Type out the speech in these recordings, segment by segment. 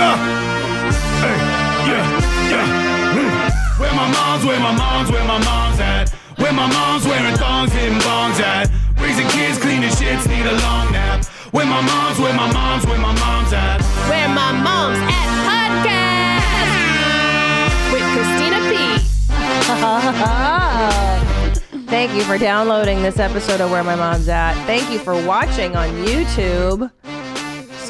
Yeah. Hey, yeah, yeah. Mm. Where my mom's, where my mom's, where my mom's at. Where my mom's wearing thongs, hitting bongs at. Raising kids, cleaning shits, need a long nap. Where my mom's, where my mom's, where my mom's at. Where my mom's at podcast with Christina P. Thank you for downloading this episode of Where My Mom's At. Thank you for watching on YouTube.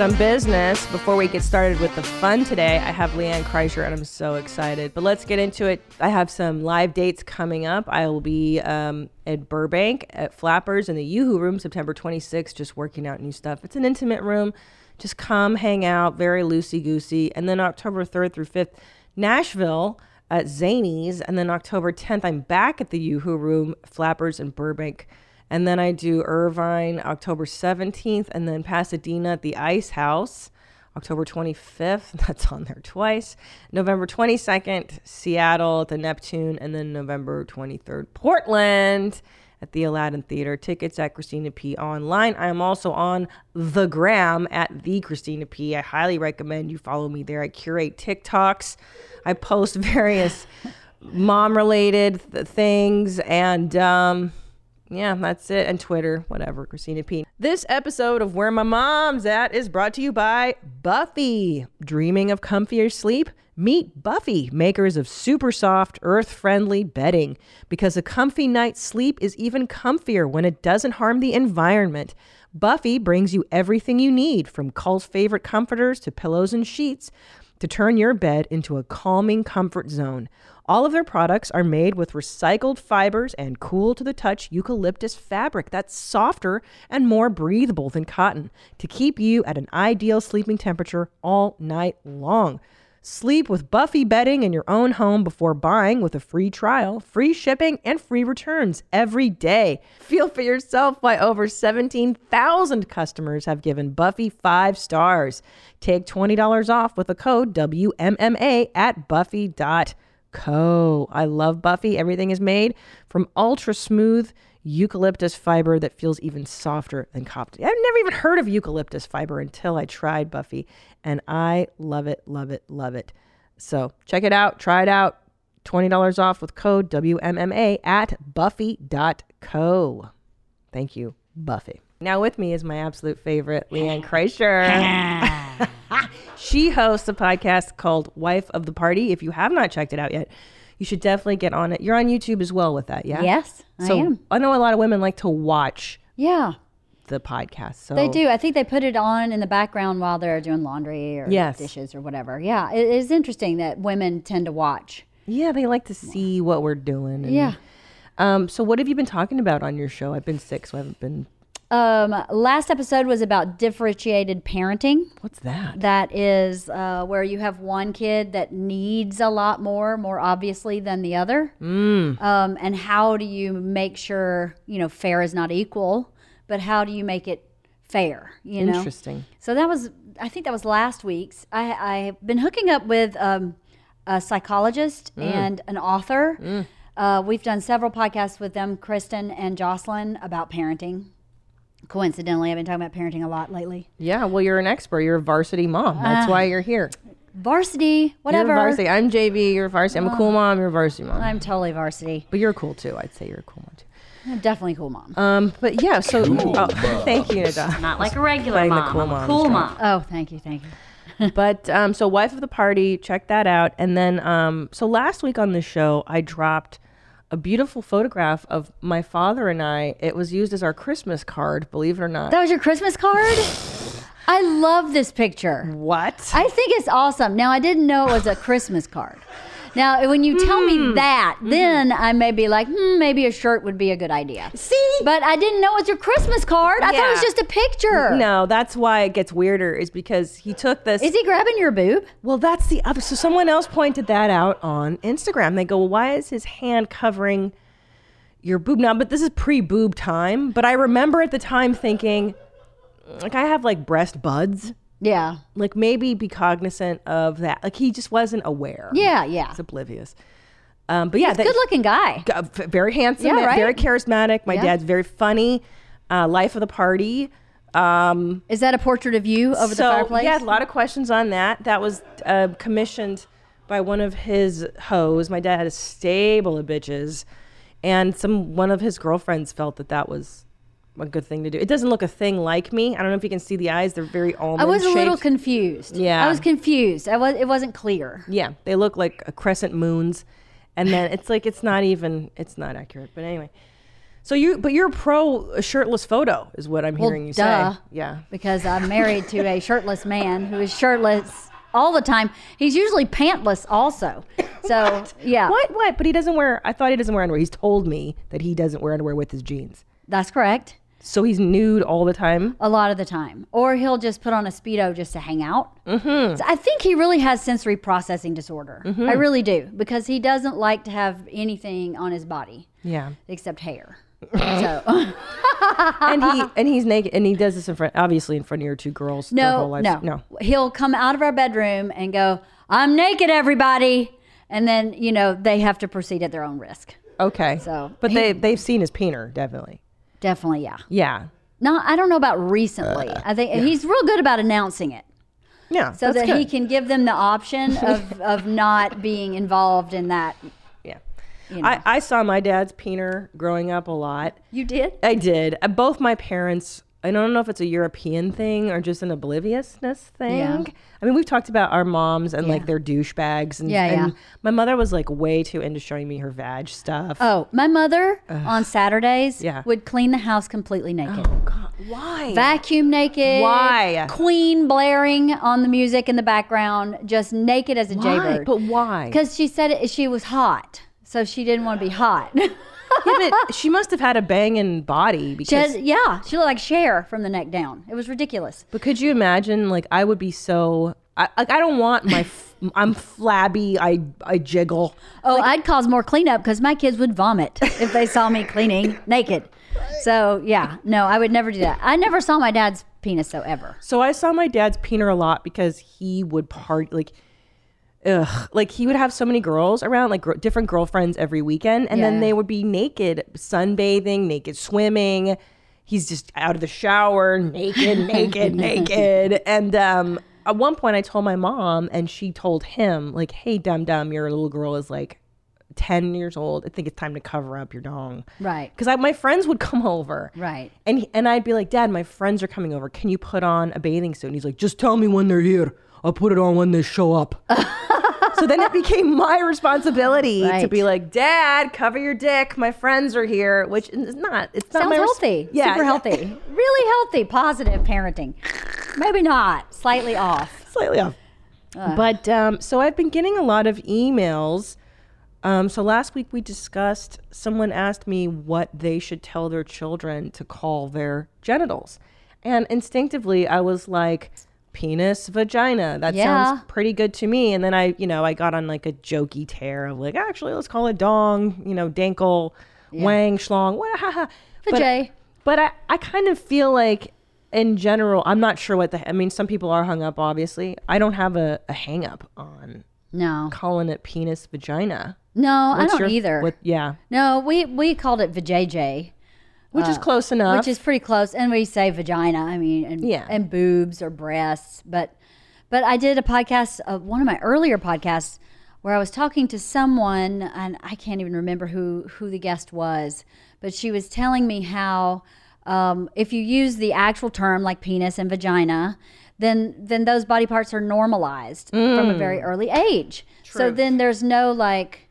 Some business before we get started with the fun today. I have LeeAnn Kreischer and I'm so excited. But let's get into it. I have some live dates coming up. I will be um, at Burbank at Flappers in the Yoo-Hoo room September 26th, just working out new stuff. It's an intimate room. Just come hang out, very loosey goosey. And then October 3rd through 5th, Nashville at Zany's, and then October 10th, I'm back at the Yoo-Hoo Room, Flappers in Burbank. And then I do Irvine October 17th, and then Pasadena at the Ice House October 25th. That's on there twice. November 22nd, Seattle at the Neptune, and then November 23rd, Portland at the Aladdin Theater. Tickets at Christina P online. I am also on the gram at the Christina P. I highly recommend you follow me there. I curate TikToks. I post various mom related th- things and um yeah, that's it. And Twitter, whatever, Christina P. This episode of Where My Mom's At is brought to you by Buffy. Dreaming of comfier sleep? Meet Buffy, makers of super soft, earth friendly bedding. Because a comfy night's sleep is even comfier when it doesn't harm the environment. Buffy brings you everything you need from Cull's favorite comforters to pillows and sheets to turn your bed into a calming comfort zone. All of their products are made with recycled fibers and cool to the touch eucalyptus fabric that's softer and more breathable than cotton to keep you at an ideal sleeping temperature all night long. Sleep with Buffy bedding in your own home before buying with a free trial, free shipping, and free returns every day. Feel for yourself why over 17,000 customers have given Buffy five stars. Take $20 off with a code WMMA at buffy.co. I love Buffy. Everything is made from ultra smooth eucalyptus fiber that feels even softer than cotton. I've never even heard of eucalyptus fiber until I tried Buffy, and I love it, love it, love it. So check it out, try it out. $20 off with code WMMA at buffy.co. Thank you, Buffy. Now with me is my absolute favorite, LeeAnn Kreischer. she hosts a podcast called Wife of the Party. If you have not checked it out yet, you should definitely get on it. You're on YouTube as well with that, yeah? Yes, I am. I know a lot of women like to watch Yeah, the podcast. So they do. I think they put it on in the background while they're doing laundry or Yes. dishes or whatever. Yeah, it is interesting that women tend to watch. Yeah, they like to see what we're doing. and- Yeah. Um. So what have you been talking about on your show? I've been sick, so I haven't been. Um, last episode was about differentiated parenting. What's that? That is uh, where you have one kid that needs a lot more, more obviously than the other. Mm. Um, and how do you make sure you know fair is not equal, but how do you make it fair? You know. Interesting. So that was, I think that was last week's. I, I've been hooking up with um, a psychologist and an author. Uh, we've done several podcasts with them, Kristen and Jocelyn, about parenting. Coincidentally, I've been talking about parenting a lot lately. Yeah. Well, you're an expert. You're a varsity mom. That's why you're here. Varsity, whatever. You're varsity. I'm JV. You're a varsity. I'm a cool mom. You're a varsity mom. I'm totally varsity. but you're cool too. I'd say you're a cool mom too. I'm definitely a cool mom. Um. But yeah. So oh, thank you, Nada. Not like a regular Playing the mom. cool I'm a mom cool mom. oh, thank you, thank you. but um, so wife of the party, check that out. And then um, so last week on the show, I dropped a beautiful photograph of my father and I. It was used as our Christmas card, believe it or not. That was your Christmas card? I love this picture. what? I think it's awesome. Now, I didn't know it was a Christmas card. Now, when you tell Hmm. me that, then I may be like, hmm, maybe a shirt would be a good idea. See? But I didn't know it was your Christmas card. I thought it was just a picture. No, that's why it gets weirder. Is because he took this. Is he grabbing your boob? well, that's the other. So someone else pointed that out on Instagram. They go, "Well, why is his hand covering your boob now?" But this is pre-boob time. But I remember at the time thinking, like, I have like breast buds. Yeah. like maybe be cognizant of that. Like he just wasn't aware. Yeah, yeah. He's oblivious. Um, but yeah, that- Good looking guy. v- very handsome, Yeah, right? very charismatic. My Yeah. dad's very funny. Uh, life of the party. Um, Is that a portrait of you over so, the fireplace? Yeah, a lot of questions on that. That was uh, commissioned by one of his hoes. My dad had a stable of bitches, and some one of his girlfriends felt that that was a good thing to do. It doesn't look a thing like me. I don't know if you can see the eyes; they're very almond I was a little confused. Yeah. I was confused. I was. It wasn't clear. yeah, they look like a crescent moons, and then it's like it's not even it's not accurate. But anyway, so you but you're pro a shirtless photo is what I'm hearing you duh. say. Yeah. because I'm married to a shirtless man who is shirtless all the time. He's usually pantless also. So what? yeah, What? What? But he doesn't wear. I thought he doesn't wear underwear. He's told me that he doesn't wear underwear with his jeans. that's correct. So he's nude all the time. A lot of the time, or he'll just put on a speedo just to hang out. Mm-hmm. So I think he really has sensory processing disorder. Mm-hmm. I really do because he doesn't like to have anything on his body Yeah. except hair. so and he and he's naked and he does this in front, obviously in front of your two girls. no, no, no. He'll come out of our bedroom and go, "I'm naked, everybody," and then you know they have to proceed at their own risk. Okay. So, but he- they they've seen his peener definitely. Definitely, yeah. Yeah. No, I don't know about recently. I think he's real good about announcing it Yeah. so that he can give them the option of, of not being involved in that. Yeah. You know. I, I saw my dad's peener growing up a lot. you did? I did. Uh, Both my parents. I don't know if it's a European thing or just an obliviousness thing. Yeah. I mean, we've talked about our moms and like their douchebags, and, Yeah, and yeah. my mother was like way too into showing me her vag stuff. Oh, my mother on Saturdays Yeah. would clean the house completely naked. Oh, God, why? Vacuum naked. Why? Queen blaring on the music in the background, just naked as a Why? jaybird. But why? Because she said it, she was hot, so she didn't want to be hot. Yeah, but she must have had a banging body she because. yeah, she looked like Cher from the neck down. It was ridiculous. but could you imagine? Like, I would be so. I, like, I don't want my. F- I'm flabby. I I jiggle. Oh, I'd cause more cleanup because my kids would vomit if they saw me cleaning naked. So yeah, no, I would never do that. I never saw my dad's penis though ever. So I saw my dad's peener a lot because he would party like. Ugh, like he would have so many girls around, like gr- different girlfriends every weekend, and then Yeah. they would be naked, sunbathing, naked swimming. He's just out of the shower, naked, naked, naked. And um, at one point, I told my mom, and she told him, like, "Hey, dum dum, your little girl is like ten years old. I think it's time to cover up your dong." Right. Because my friends would come over, Right. and and I'd be like, Dad, my friends are coming over. Can you put on a bathing suit? And he's like, Just tell me when they're here. I'll put it on when they show up. so then it became my responsibility to be like, Dad, cover your dick. My friends are here, which is not. It's not Sounds my res- healthy. Yeah, Super healthy. Really healthy, positive parenting. Maybe not. Slightly off. slightly off. But um, so I've been getting a lot of emails. Um, so last week we discussed, someone asked me what they should tell their children to call their genitals. And instinctively I was like, penis, vagina. That Yeah. sounds pretty good to me. And then I, you know, I got on like a jokey tear of like, actually, let's call it dong, you know, dankle, wang, schlong, what, ha, ha. But- Vajay. but I, I kind of feel like in general, I'm not sure what the, I mean, some people are hung up, obviously. I don't have a, a hang up on No. calling it penis vagina. No, I don't your- either. What, yeah. no, we we called it vajayjay. Which is close enough. Uh, which is pretty close. And we say vagina, I mean, and, Yeah. and boobs or breasts. But but I did a podcast, uh, one of my earlier podcasts, where I was talking to someone, and I can't even remember who who the guest was, but she was telling me how um, if you use the actual term like penis and vagina. Then, then those body parts are normalized from a very early age. So then there's no like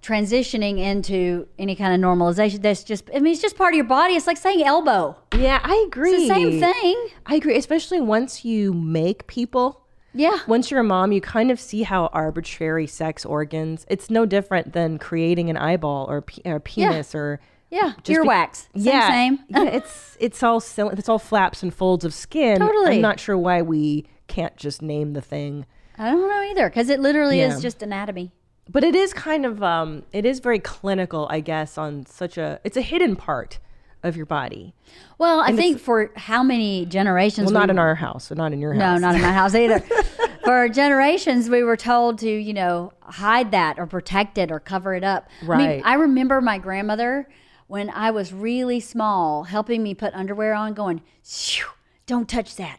transitioning into any kind of normalization. That's just, I mean, it's just part of your body. It's like saying elbow. yeah, I agree. It's the same thing. I agree, especially once you make people. Yeah. Once you're a mom, you kind of see how arbitrary sex organs. It's no different than creating an eyeball or, pe- or penis or Yeah. Just be- Earwax. Same, yeah, same. yeah, it's it's all sil- it's all flaps and folds of skin. Totally. I'm not sure why we can't just name the thing, I don't know either because it literally Yeah. is just anatomy. But it is kind of um, it is very clinical, I guess. On such a it's a hidden part of your body. Well, I think for how many generations? Well, not we- in our house, not in your house. No, not in my house either. for generations, we were told to, you know, hide that or protect it or cover it up. I mean, Right. I remember my grandmother when I was really small helping me put underwear on, going, shoo, don't touch that.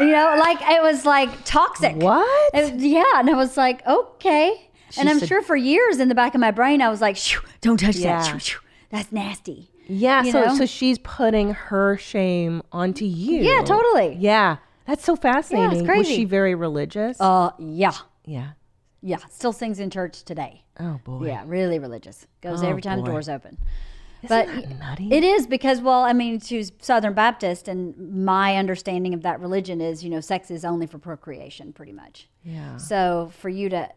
You know, like it was like toxic. What? It- yeah, and I was like, okay. and I'm said- sure for years in the back of my brain, I was like, don't touch Yeah. that. Shoo, shoo. That's nasty. Yeah, You so know? so she's putting her shame onto you. Yeah, totally. Yeah, that's so fascinating. Was crazy. she very religious? Uh, yeah, yeah. yeah. Still sings in church today. Oh boy. Yeah, really religious. Goes Oh, every time boy. doors open. But it is because, well, I mean, she's Southern Baptist, and my understanding of that religion is, you know, sex is only for procreation, pretty much. Yeah. So for you to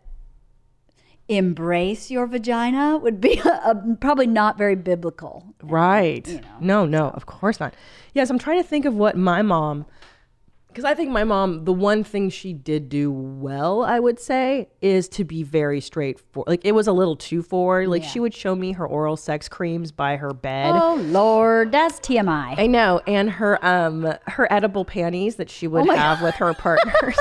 embrace your vagina would be a, probably not very biblical. Right. No, no, of course not. Yes, I'm trying to think of what my mom, because I think my mom, the one thing she did do well, I would say, is to be very straightforward. Like it was a little too forward. Like she would show me her oral sex creams by her bed. Oh Lord, that's TMI. I know, and her um her edible panties that she would my have with her partners.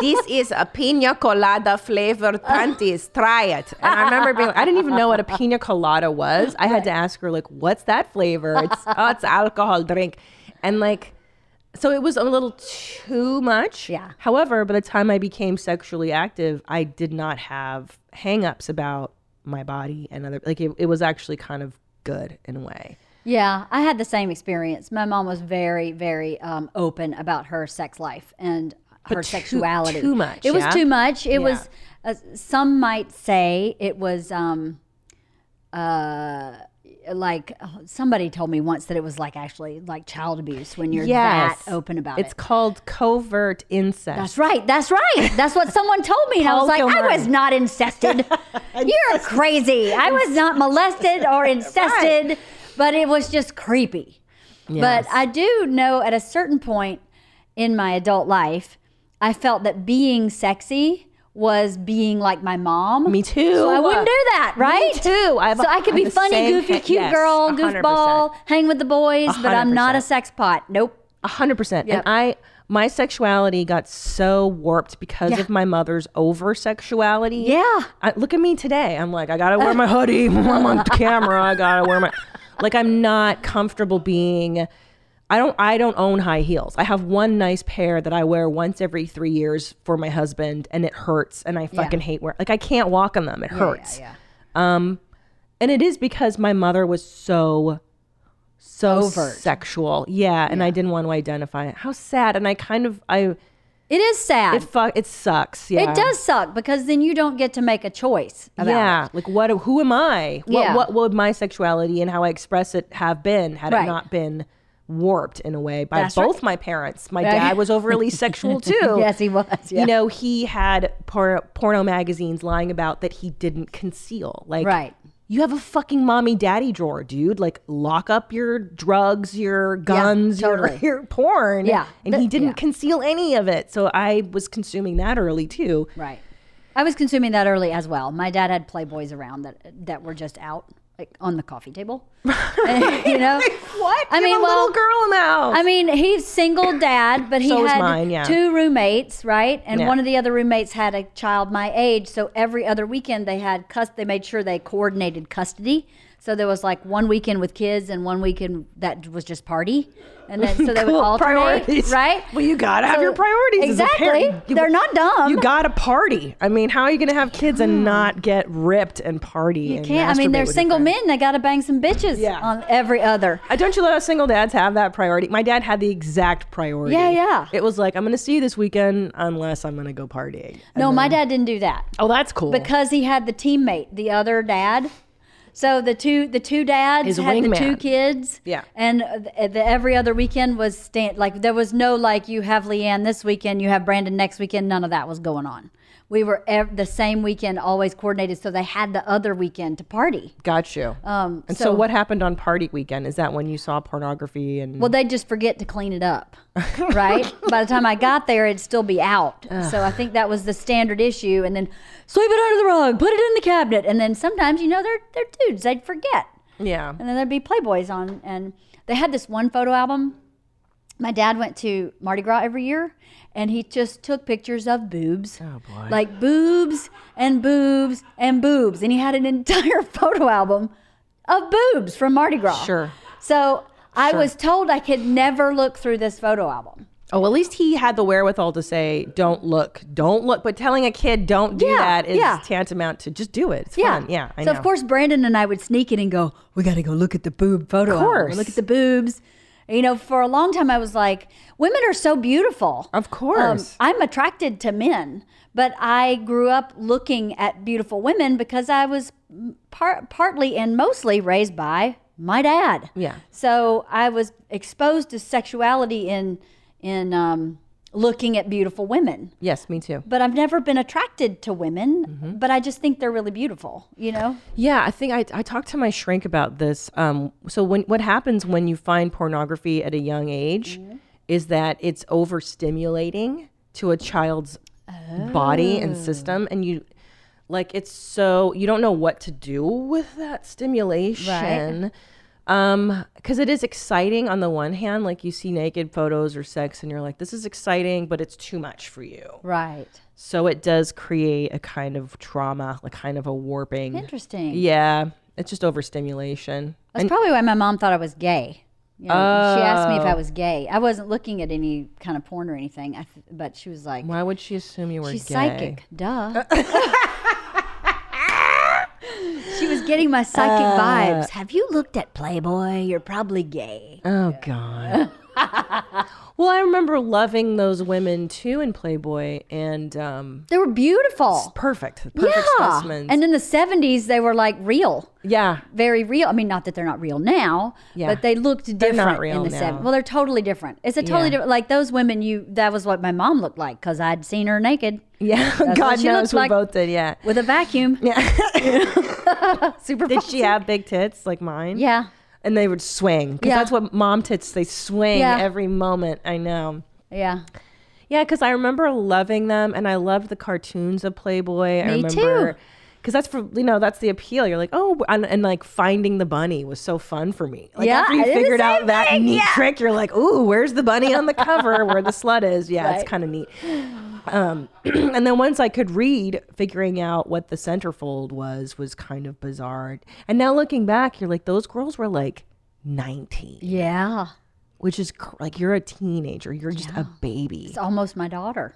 this is a pina colada flavored panties. Try it. And I remember being, like, I didn't even know what a pina colada was. I had to ask her like, "What's that flavor?" It's oh, it's alcohol drink, and like. So it was a little too much. Yeah. However, by the time I became sexually active, I did not have hangups about my body and other like it, it was actually kind of good in a way. Yeah, I had the same experience. My mom was very, very um, open about her sex life and her too- sexuality. too much, It was yeah? too much. It was. Uh, some might say it was. Um, uh, like somebody told me once that it was like actually like child abuse when you're Yes. that open about It's it. It's called covert incest. That's right. That's right. That's what someone told me. And I was like, I was not incested. You're crazy. I was not molested or incested, but it was just creepy. Yes. But I do know at a certain point in my adult life, I felt that being sexy was being like my mom. Me too. So I wouldn't do that, right? too. I so a- I could be funny, same goofy, cute yes, girl, 100%. goofball, hang with the boys, but I'm not a 100%. sex pot. Nope. A hundred percent. And I my sexuality got so warped because Yeah. of my mother's over sexuality. Yeah. I, look at me today. I'm like, I gotta wear my hoodie. I'm on camera. I gotta wear my like I'm not comfortable being I don't I don't own high heels. I have one nice pair that I wear once every three years for my husband and it hurts and I fucking hate wear like I can't walk on them. It hurts. Yeah, um, and it is because my mother was so so Overt. sexual yeah and i didn't want to identify it how sad and i kind of i It is sad. it fuck it sucks yeah It does suck because then you don't get to make a choice. About yeah it. like what who am i what, Yeah. what would my sexuality and how i express it have been had Right. it not been warped in a way by That's right. both my parents my Right. dad was overly sexual too Yes, he was. Yeah. you know he had por- porno magazines lying about that he didn't conceal like Right. you have a fucking mommy daddy drawer dude like lock up your drugs your guns totally. your, your porn Yeah. and he didn't yeah. conceal any of it so i was consuming that early too Right. I was consuming that early as well. My dad had Playboys around that that were just out, like on the coffee table. And, you know what I You have mean, a well, little girl in the house I mean, he's single dad, but he So had mine, yeah. two roommates, right? And Yeah. one of the other roommates had a child my age, so every other weekend they had cus- they made sure they coordinated custody. So there was like one weekend with kids and one weekend that was just party, and then so they would Cool. alternate, Priorities. right? well you gotta have your priorities Exactly. You- They're not dumb. you gotta party i mean how are you gonna have kids and not get ripped and party You and can't. I mean, they're single men. They got to bang some bitches Yeah. on every other. Uh, Don't you let how single dads have that priority? My dad had the exact priority. Yeah, yeah. It was like, I'm to see you this weekend unless I'm to go partying. And No, my dad didn't do that Oh, that's cool. because he had the teammate, the other dad. So the two the two dads His had the two kids. Yeah. And the, the, every other weekend was stand like there was no like you have LeeAnn this weekend, you have Brandon next weekend. None of that was going on. We were ev- the same weekend, always coordinated. So they had the other weekend to party. Got you. Um, and so, what happened on party weekend? Is that when you saw pornography and Well, they just forget to clean it up, right? By the time I got there, it'd still be out. So I think that was the standard issue. And then sweep it under the rug, put it in the cabinet, and then sometimes, you know, they're they're dudes. They'd forget, yeah, and then there'd be Playboys on. And they had this one photo album. My dad went to Mardi Gras every year, and he just took pictures of boobs, Oh, boy. like boobs and boobs and boobs, and he had an entire photo album of boobs from Mardi Gras. Sure. So I Sure. was told I could never look through this photo album. Oh, at least he had the wherewithal to say, "Don't look, don't look." But telling a kid, "Don't do Yeah, that," is yeah. tantamount to just do it. It's fun. Yeah, I so know. of course Brandon and I would sneak in and go, "We got to go look at the boob photo." album. course. look at the boobs. You know, for a long time I was like, women are so beautiful. Of Um, course. I'm attracted to men, but I grew up looking at beautiful women because I was par- partly and mostly raised by my dad. Yeah. So I was exposed to sexuality in in um, looking at beautiful women. yes, me too. But I've never been attracted to women, Mm-hmm. but I just think they're really beautiful, you know? Yeah, I think I, I talked to my shrink about this. Um, so when what happens when you find pornography at a young age Mm-hmm. is that it's overstimulating to a child's body and Oh. system, and you like it's so you don't know what to do with that stimulation. Um, because it is exciting on the one hand, like you see naked photos or sex, and you're like, this is exciting, but it's too much for you. Right. So it does create a kind of trauma, like kind of a warping. Interesting. Yeah, it's just overstimulation. That's probably why my mom thought I was gay. You know, she asked me Oh. if I was gay. I wasn't looking at any kind of porn or anything, I th- but she was like, Why would she assume you were she's gay? psychic. Duh. getting my psychic Uh. vibes. Have you looked at Playboy? You're probably gay. Oh God. well, I remember loving those women too in Playboy, and um, They were beautiful. perfect, perfect yeah. specimens. And in the 70s, they were like real. yeah, very real. I mean, not that they're not real now, Yeah. but they looked different in the seventies. Well, they're totally different. It's a totally Yeah. different. Like those women, you that was what my mom looked like because I'd seen her naked yeah. what God she knows we like. both did. Yeah. with a vacuum. Yeah. Super. Did she have big tits like mine? Yeah. And they would swing because Yeah. that's what mom tits. They swing Yeah. every moment. I know. Yeah. Yeah, because I remember loving them, and I loved the cartoons of Playboy. I Me remember too. Because that's for you know that's the appeal. You're like, oh, and, and like finding the bunny was so fun for me. Like Yeah, after you I did the figured out that thing, neat yeah. trick, you're like, ooh, where's the bunny on the cover where the slut is? Yeah, Right. it's kind of neat. Um, and then once I could read, figuring out what the centerfold was was kind of bizarre. And now looking back, you're like, those girls were like 19, Yeah. which is cr- like you're a teenager, you're just a baby. It's almost my daughter.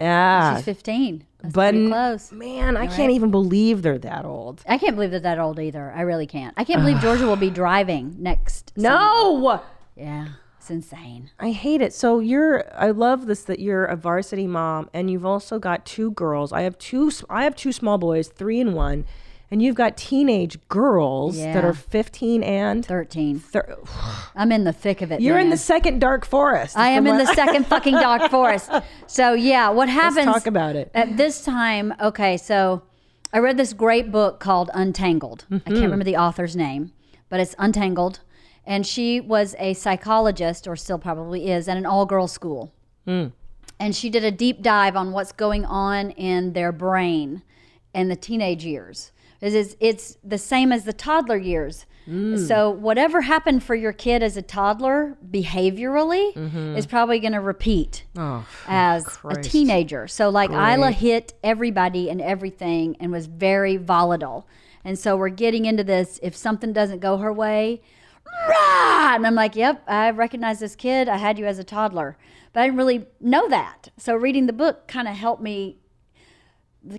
Yeah, She's 15. That's but pretty close. man, I can't even believe they're that old. I can't believe they're that old either. I really can't. I can't believe Georgia will be driving next. summer. No, Yeah. It's insane. I hate it. So you're, I love this that you're a varsity mom, and you've also got two girls. I have two, I have two small boys, three and one, and you've got teenage girls that are 15 and. 13. Thir- I'm in the thick of it. you're in the second dark forest. I am in the second fucking dark forest. So yeah, what happens? talk about it. At this time, okay, so I read this great book called Untangled. I Mm-hmm. can't remember the author's name, but it's Untangled, and she was a psychologist, or still probably is, at an all-girls school. Hmm. And she did a deep dive on what's going on in their brain in the teenage years. It's, it's, it's the same as the toddler years. Hmm. So whatever happened for your kid as a toddler behaviorally is probably going to repeat Mm-hmm. Oh, as a teenager. So like Ila hit everybody and everything and was very volatile. And so we're getting into this if something doesn't go her way, rah! and I'm like, "Yep, I recognize this kid. I had you as a toddler." But I didn't really know that. So reading the book kind of helped me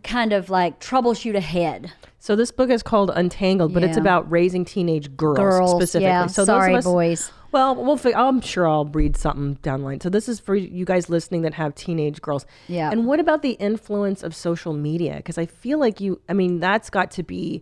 kind of like troubleshoot ahead. So this book is called Untangled, but it's about raising teenage girls, Girls, specifically. yeah. So Sorry, those of us, boys. Well, we'll. Fig- I'm sure I'll read something down the line. So this is for you guys listening that have teenage girls. Yeah. And what about the influence of social media? Because I feel like you. I mean, that's got to be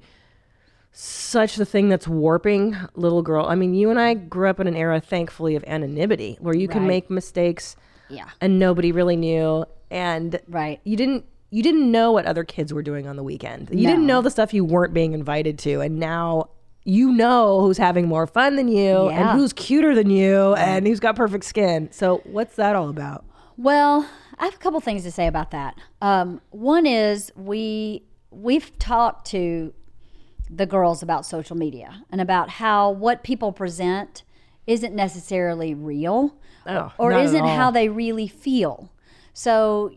such the thing that's warping little girl. I mean, you and I grew up in an era, thankfully, of anonymity, where you can make mistakes Yeah. and nobody really knew, and Right. you didn't you didn't know what other kids were doing on the weekend. You didn't know the stuff you weren't being invited to, and now you know who's having more fun than you, and who's cuter than you, and who's got perfect skin. So what's that all about? Well, I have a couple things to say about that. Um, one is we we've talked to the girls about social media and about how what people present isn't necessarily real Oh, or isn't how they really feel. So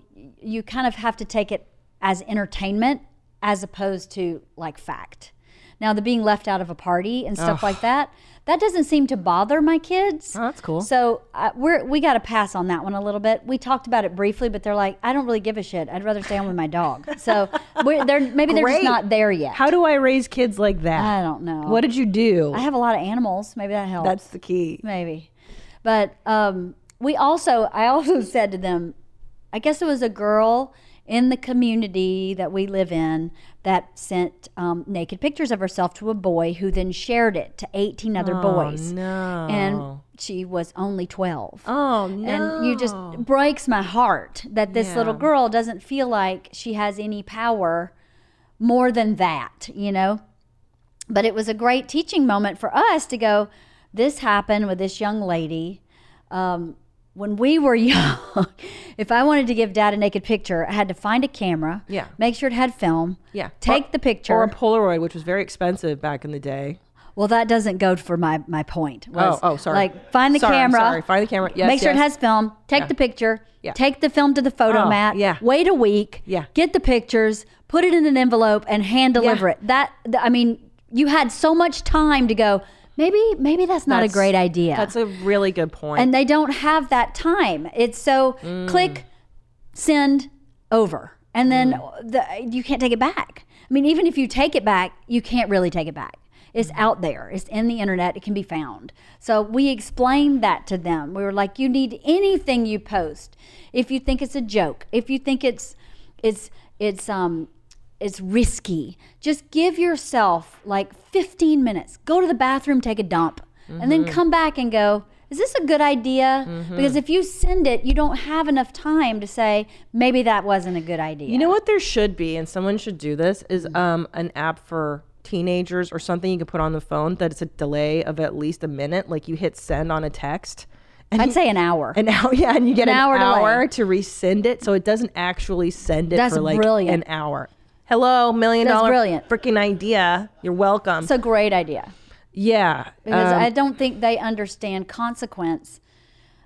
you kind of have to take it as entertainment as opposed to like fact. Now, the being left out of a party and stuff like that, that doesn't seem to bother my kids. Oh, that's cool. So uh, we're we got to pass on that one a little bit. We talked about it briefly, but they're like, I don't really give a shit. I'd rather stay home with my dog. So we're, they're maybe they're just not there yet. How do I raise kids like that? I don't know. What did you do? I have a lot of animals. Maybe that helps. That's the key. maybe. But um, we also, I also said to them, I guess it was a girl in the community that we live in that sent um, naked pictures of herself to a boy who then shared it to 18 other boys. Oh, no. And she was only 12. Oh no. And you just breaks my heart that this little girl doesn't feel like she has any power more than that, you know? But it was a great teaching moment for us to go, this happened with this young lady. Um, when we were young, if I wanted to give dad a naked picture, I had to find a camera, Yeah. make sure it had film, yeah. take Or- the picture. Or a Polaroid, which was very expensive back in the day. Well, that doesn't go for my my point. Oh, was, Oh, oh, sorry. Like find the Sorry, camera. sorry. Find the camera. Yes, make sure yes. it has film. Take Yeah. the picture. Yeah. Take the film to the photo Oh, mat. yeah. Wait a week. Yeah. Get the pictures. Put it in an envelope and hand deliver Yeah. it. That I mean, you had so much time to go. Maybe maybe that's not That's- a great idea. That's a really good point. and they don't have that time. It's so Mm. click, send, over, and then Mm. the, you can't take it back. I mean, even if you take it back, you can't really take it back. It's Mm. out there. It's in the internet. It can be found. So we explained that to them. We were like, you need anything you post. If you think it's a joke, if you think it's it's it's um it's risky, just give yourself like 15 minutes. Go to the bathroom, take a dump, and Mm-hmm. then come back and go, is this a good idea? Because if you send it, you don't have enough time to say, maybe that wasn't a good idea. You know what there should be, and someone should do this, is Mm-hmm. um, an app for teenagers or something you can put on the phone that it's a delay of at least a minute. Like you hit send on a text. And I'd you- say an hour. an hour, yeah, and you get An an, hour hour, to resend it, so it doesn't actually send it That's for like brilliant. an hour. Hello, million That's dollar brilliant. freaking idea. You're welcome. it's a great idea yeah, because um, I don't think they understand consequence.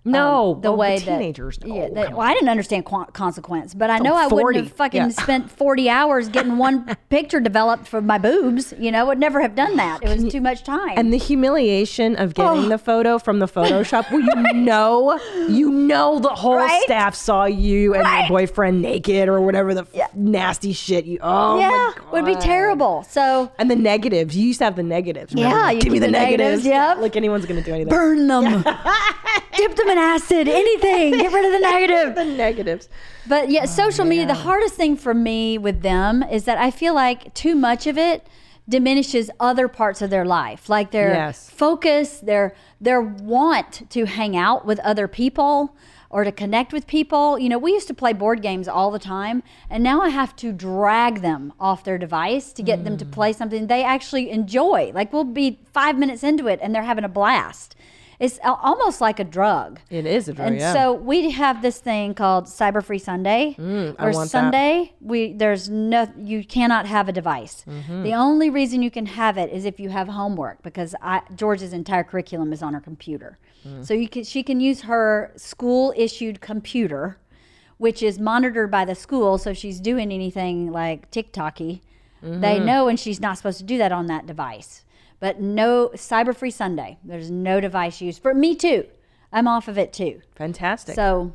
No, um, the well, way the that. Yeah, oh, they- well, I didn't understand qu- consequence, but I know I wouldn't have fucking yeah. spent forty hours getting one picture developed for my boobs. You know, would never have done that. It was too much time. And the humiliation of getting Oh. the photo from the Photoshop, where you know, you know, the whole Right? staff saw you and Right. your boyfriend naked or whatever the f- nasty shit you. Oh yeah, would be terrible. So And the negatives. You used to have the negatives. remember? Yeah, you give me the, the negatives, negatives. yep. Like anyone's gonna do anything. burn them, dip them acid, anything. Get rid of the negative. the negatives. But Oh, yeah, social media, the hardest thing for me with them is that I feel like too much of it diminishes other parts of their life. Like their Yes. focus, their their want to hang out with other people or to connect with people. You know, we used to play board games all the time, and now I have to drag them off their device to get them to mm. play something they actually enjoy. Like we'll be 5 minutes into it and they're having a blast. It's almost like a drug. It is a drug. And yeah. so we have this thing called Cyber Free Sunday. Mm, where want that. Sunday we there's no you cannot have a device. Mm-hmm. The only reason you can have it is if you have homework because I, George's entire curriculum is on her computer. Mm. So you can she can use her school issued computer, which is monitored by the school. So if she's doing anything like TikToky, they Mm-hmm. know and she's not supposed to do that on that device. But no Cyber Free Sunday. There's no device used for me too. I'm off of it too. Fantastic. So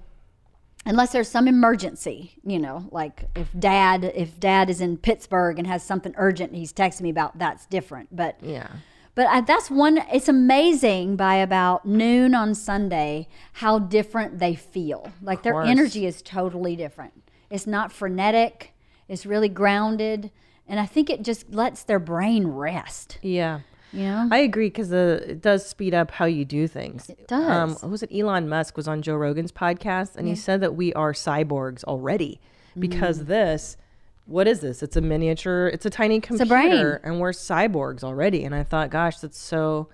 unless there's some emergency, you know, like if dad if dad is in Pittsburgh and has something urgent he's texting me about, that's different. But yeah. but I, that's one. It's amazing by about noon on Sunday how different they feel. Like their energy is totally different. It's not frenetic. It's really grounded, and I think it just lets their brain rest. Yeah. I agree because it does speed up how you do things. It does. Um, who was it? Elon Musk was on Joe Rogan's podcast, and he said that we are cyborgs already because Mm. this. What is this? It's a miniature. It's a tiny computer, a and we're cyborgs already. And I thought, gosh, that's so.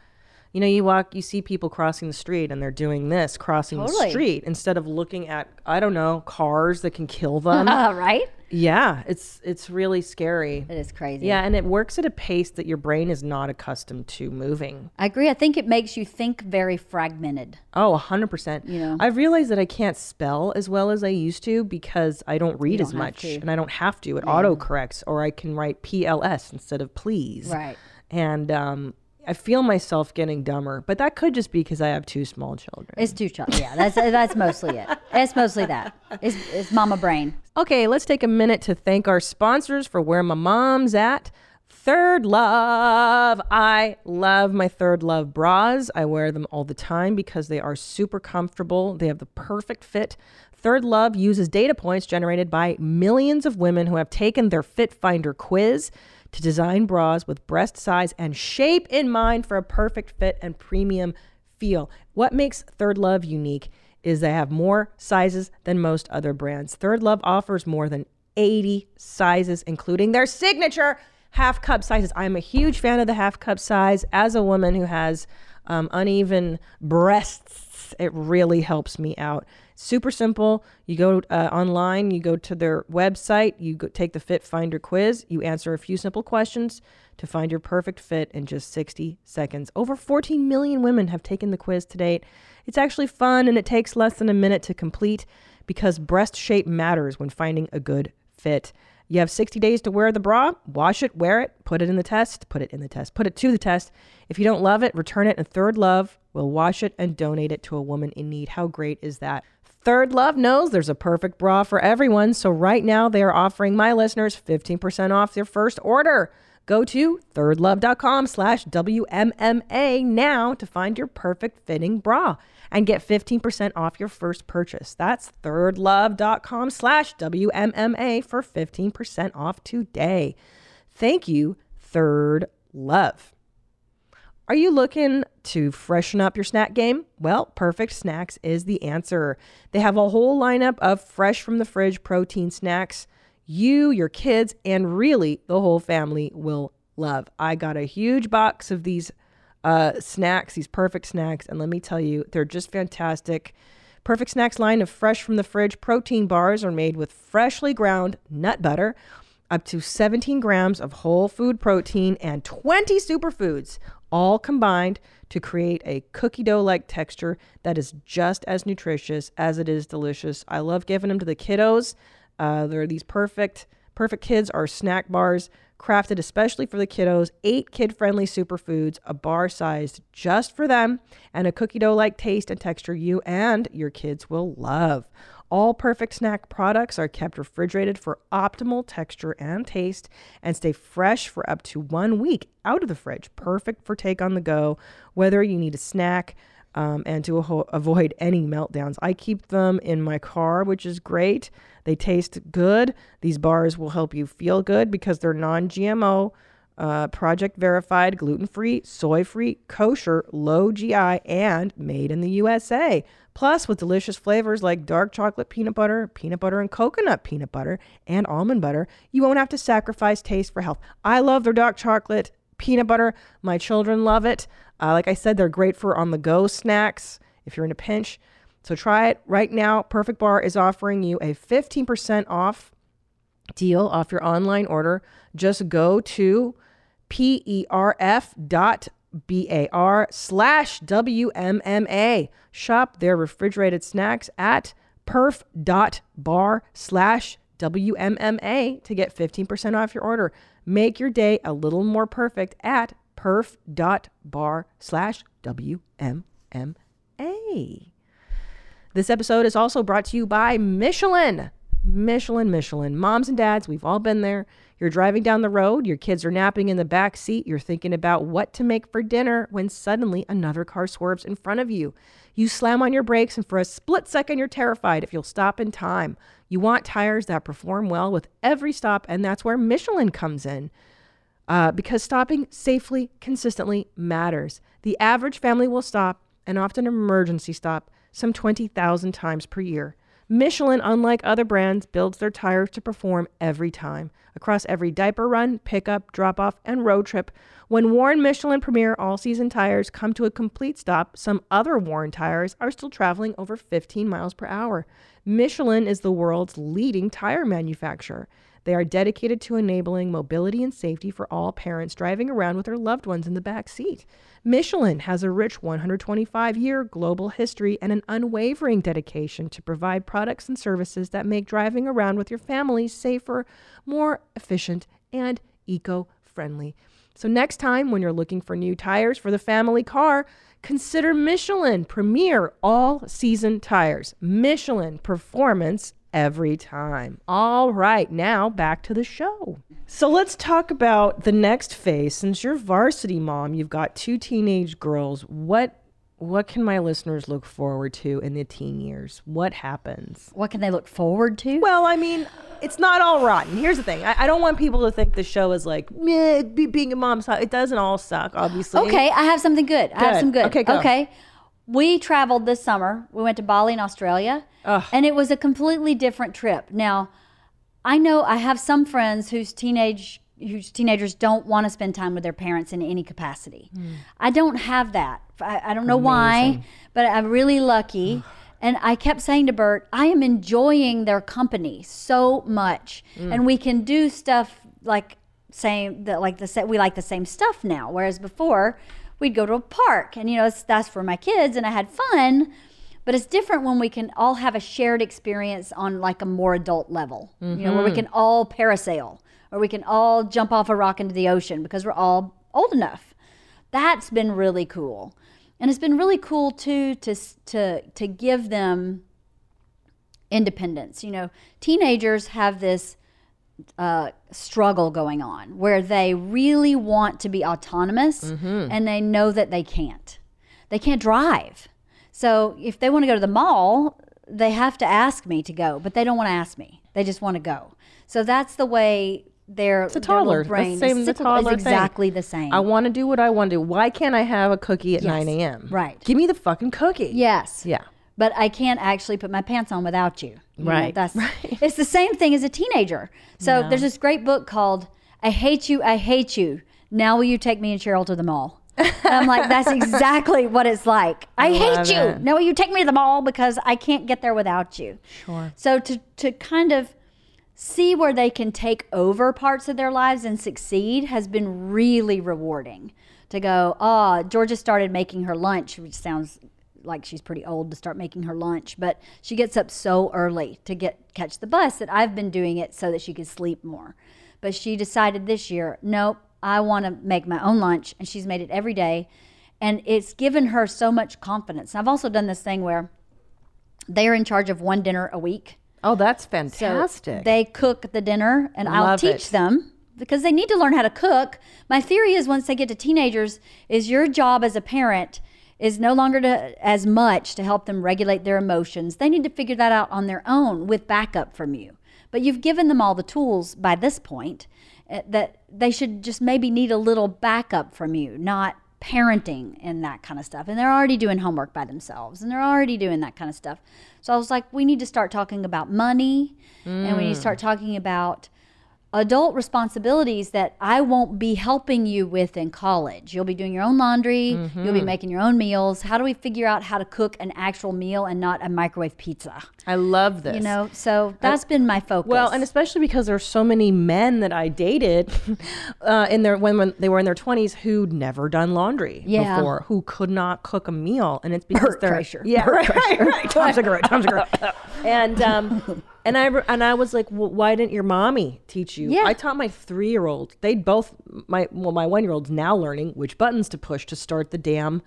You know, you walk, you see people crossing the street, and they're doing this, crossing the street, instead of looking at, I don't know, cars that can kill them. Right? Yeah, it's it's really scary. It is crazy. Yeah, and it works at a pace that your brain is not accustomed to moving. I agree. I think it makes you think very fragmented. Oh, 100%. You know? I've realized that I can't spell as well as I used to because I don't read don't as much and I don't have to. It auto corrects or I can write PLS instead of please. Right. And um I feel myself getting dumber, but that could just be because I have two small children. It's two children. Yeah, that's that's mostly it. It's mostly that. It's, it's mama brain. Okay, let's take a minute to thank our sponsors for where my mom's at. Third Love. I love my Third Love bras. I wear them all the time because they are super comfortable. They have the perfect fit. Third Love uses data points generated by millions of women who have taken their Fit Finder quiz to design bras with breast size and shape in mind for a perfect fit and premium feel. What makes Third Love unique is they have more sizes than most other brands. Third Love offers more than 80 sizes, including their signature half cup sizes. I'm a huge fan of the half cup size. As a woman who has um, uneven breasts, it really helps me out. Super simple. You go uh, online, you go to their website, you go, take the Fit Finder quiz, you answer a few simple questions to find your perfect fit in just 60 seconds. Over 14 million women have taken the quiz to date. It's actually fun and it takes less than a minute to complete because breast shape matters when finding a good fit. You have 60 days to wear the bra, wash it, wear it, put it in the test, put it in the test, put it to the test. If you don't love it, return it, and Third Love will wash it and donate it to a woman in need. How great is that? Third Love knows there's a perfect bra for everyone, so right now they are offering my listeners 15% off their first order. Go to thirdlove.com slash WMMA now to find your perfect fitting bra and get 15% off your first purchase. That's thirdlove.com slash WMMA for 15% off today. Thank you, Third Love. Are you looking to freshen up your snack game? Well, Perfect Snacks is the answer. They have a whole lineup of fresh from the fridge protein snacks you, your kids, and really the whole family will love. I got a huge box of these uh, snacks, these perfect snacks, and let me tell you, they're just fantastic. Perfect Snacks line of fresh from the fridge protein bars are made with freshly ground nut butter, up to 17 grams of whole food protein, and 20 superfoods, all combined to create a cookie dough like texture that is just as nutritious as it is delicious. I love giving them to the kiddos. Uh, they're these perfect, perfect kids are snack bars crafted especially for the kiddos, eight kid friendly superfoods, a bar sized just for them, and a cookie dough like taste and texture you and your kids will love. All perfect snack products are kept refrigerated for optimal texture and taste and stay fresh for up to one week out of the fridge. Perfect for take on the go, whether you need a snack, um, and to avoid any meltdowns. I keep them in my car, which is great. They taste good. These bars will help you feel good because they're non GMO, uh, project verified, gluten free, soy free, kosher, low GI, and made in the USA. Plus, with delicious flavors like dark chocolate peanut butter, peanut butter and coconut peanut butter, and almond butter, you won't have to sacrifice taste for health. I love their dark chocolate peanut butter. My children love it. Uh, like I said, they're great for on the go snacks if you're in a pinch. So try it right now. Perfect Bar is offering you a 15% off deal off your online order. Just go to perf dot bar slash WMMA. Shop their refrigerated snacks at perf dot bar slash WMMA to get 15% off your order. Make your day a little more perfect at perf dot bar slash WMMA. This episode is also brought to you by Michelin. Michelin, Michelin. Moms and dads, we've all been there. You're driving down the road, your kids are napping in the back seat, you're thinking about what to make for dinner when suddenly another car swerves in front of you. You slam on your brakes, and for a split second, you're terrified if you'll stop in time. You want tires that perform well with every stop, and that's where Michelin comes in. Uh, because stopping safely, consistently matters. The average family will stop, and often emergency stop, some 20,000 times per year. Michelin, unlike other brands, builds their tires to perform every time, across every diaper run, pickup, drop off, and road trip. When Warren Michelin Premier all season tires come to a complete stop, some other Warren tires are still traveling over 15 miles per hour. Michelin is the world's leading tire manufacturer. They are dedicated to enabling mobility and safety for all parents driving around with their loved ones in the back seat. Michelin has a rich 125 year global history and an unwavering dedication to provide products and services that make driving around with your family safer, more efficient, and eco friendly. So next time when you're looking for new tires for the family car, consider Michelin Premier All Season Tires. Michelin Performance every time. All right, now back to the show. So let's talk about the next phase. Since you're varsity mom, you've got two teenage girls. What what can my listeners look forward to in the teen years? What happens? What can they look forward to? Well, I mean, it's not all rotten. Here's the thing. I, I don't want people to think the show is like, meh, be, being a mom. It doesn't all suck, obviously. Okay, I have something good. I have some good. Okay, go. Okay. We traveled this summer. We went to Bali in Australia, Ugh. and it was a completely different trip. Now, I know I have some friends whose teenage whose teenagers don't want to spend time with their parents in any capacity. Hmm. I don't have that. I, I don't know why, but I'm really lucky. And I kept saying to Bert, I am enjoying their company so much, Hmm. and we can do stuff like same that like the we like the same stuff now. Whereas before, we'd go to a park, and you know that's for my kids, and I had fun. But it's different when we can all have a shared experience on like a more adult level, you know, where we mm-hmm. can all parasail or we can all jump off a rock into the ocean because we're all old enough. That's been really cool. And it's been really cool too to to to give them independence. You know, teenagers have this uh, struggle going on where they really want to be autonomous and they know that they can't. They can't drive. So if they want to go to the mall, they have to ask me to go, but they don't want to ask me. They just want to go. So that's the way their, It's a toddler. brain the same is the toddler is thing. exactly the same. I want to do what I want to do. Why can't I have a cookie at Yes. 9 a.m.? Right. Give me the fucking cookie. yes. Yeah. But I can't actually put my pants on without you. You know, Right, that's right. it's the same thing as a teenager. So there's this great book called I Hate You, I Hate You. Now will you take me and Cheryl to the mall? And I'm like, that's exactly what it's like. I, hate you. it. Now will you take me to the mall because I can't get there without you. Sure. So to to kind of see where they can take over parts of their lives and succeed has been really rewarding. To go, oh, Georgia started making her lunch, which sounds like she's pretty old to start making her lunch, but she gets up so early to get catch the bus that I've been doing it so that she could sleep more. But she decided this year, nope, I want to make my own lunch, and she's made it every day, and it's given her so much confidence. I've also done this thing where they are in charge of one dinner a week. Oh, that's So fantastic. they cook the dinner, and I'll teach it. them because they need to learn how to cook. My theory is once they get to teenagers, is your job as a parent is no longer to, as much to help them regulate their emotions. They need to figure that out on their own with backup from you. But you've given them all the tools by this point eh, that they should just maybe need a little backup from you, not parenting and that kind of stuff. And they're already doing homework by themselves and they're already doing that kind of stuff. So I was like, we need to start talking about money and we need to start talking about adult responsibilities that I won't be helping you with in college. You'll be doing your own laundry, you'll be making your own meals. How do we figure out how to cook an actual meal and not a microwave pizza? I love this. You know, so that's been my focus. Well, and especially because there's so many men that I dated uh, in their when, when they were in their 20s who'd never done laundry Yeah. before, who could not cook a meal, and it's because Bert they're Kreischer. yeah, Bert right, right, right. Tom Segura, Tom Segura. and um, and I and I was like, well, why didn't your mommy teach you? Yeah. I taught my three year old. They both my well, my one year old's now learning which buttons to push to start the damn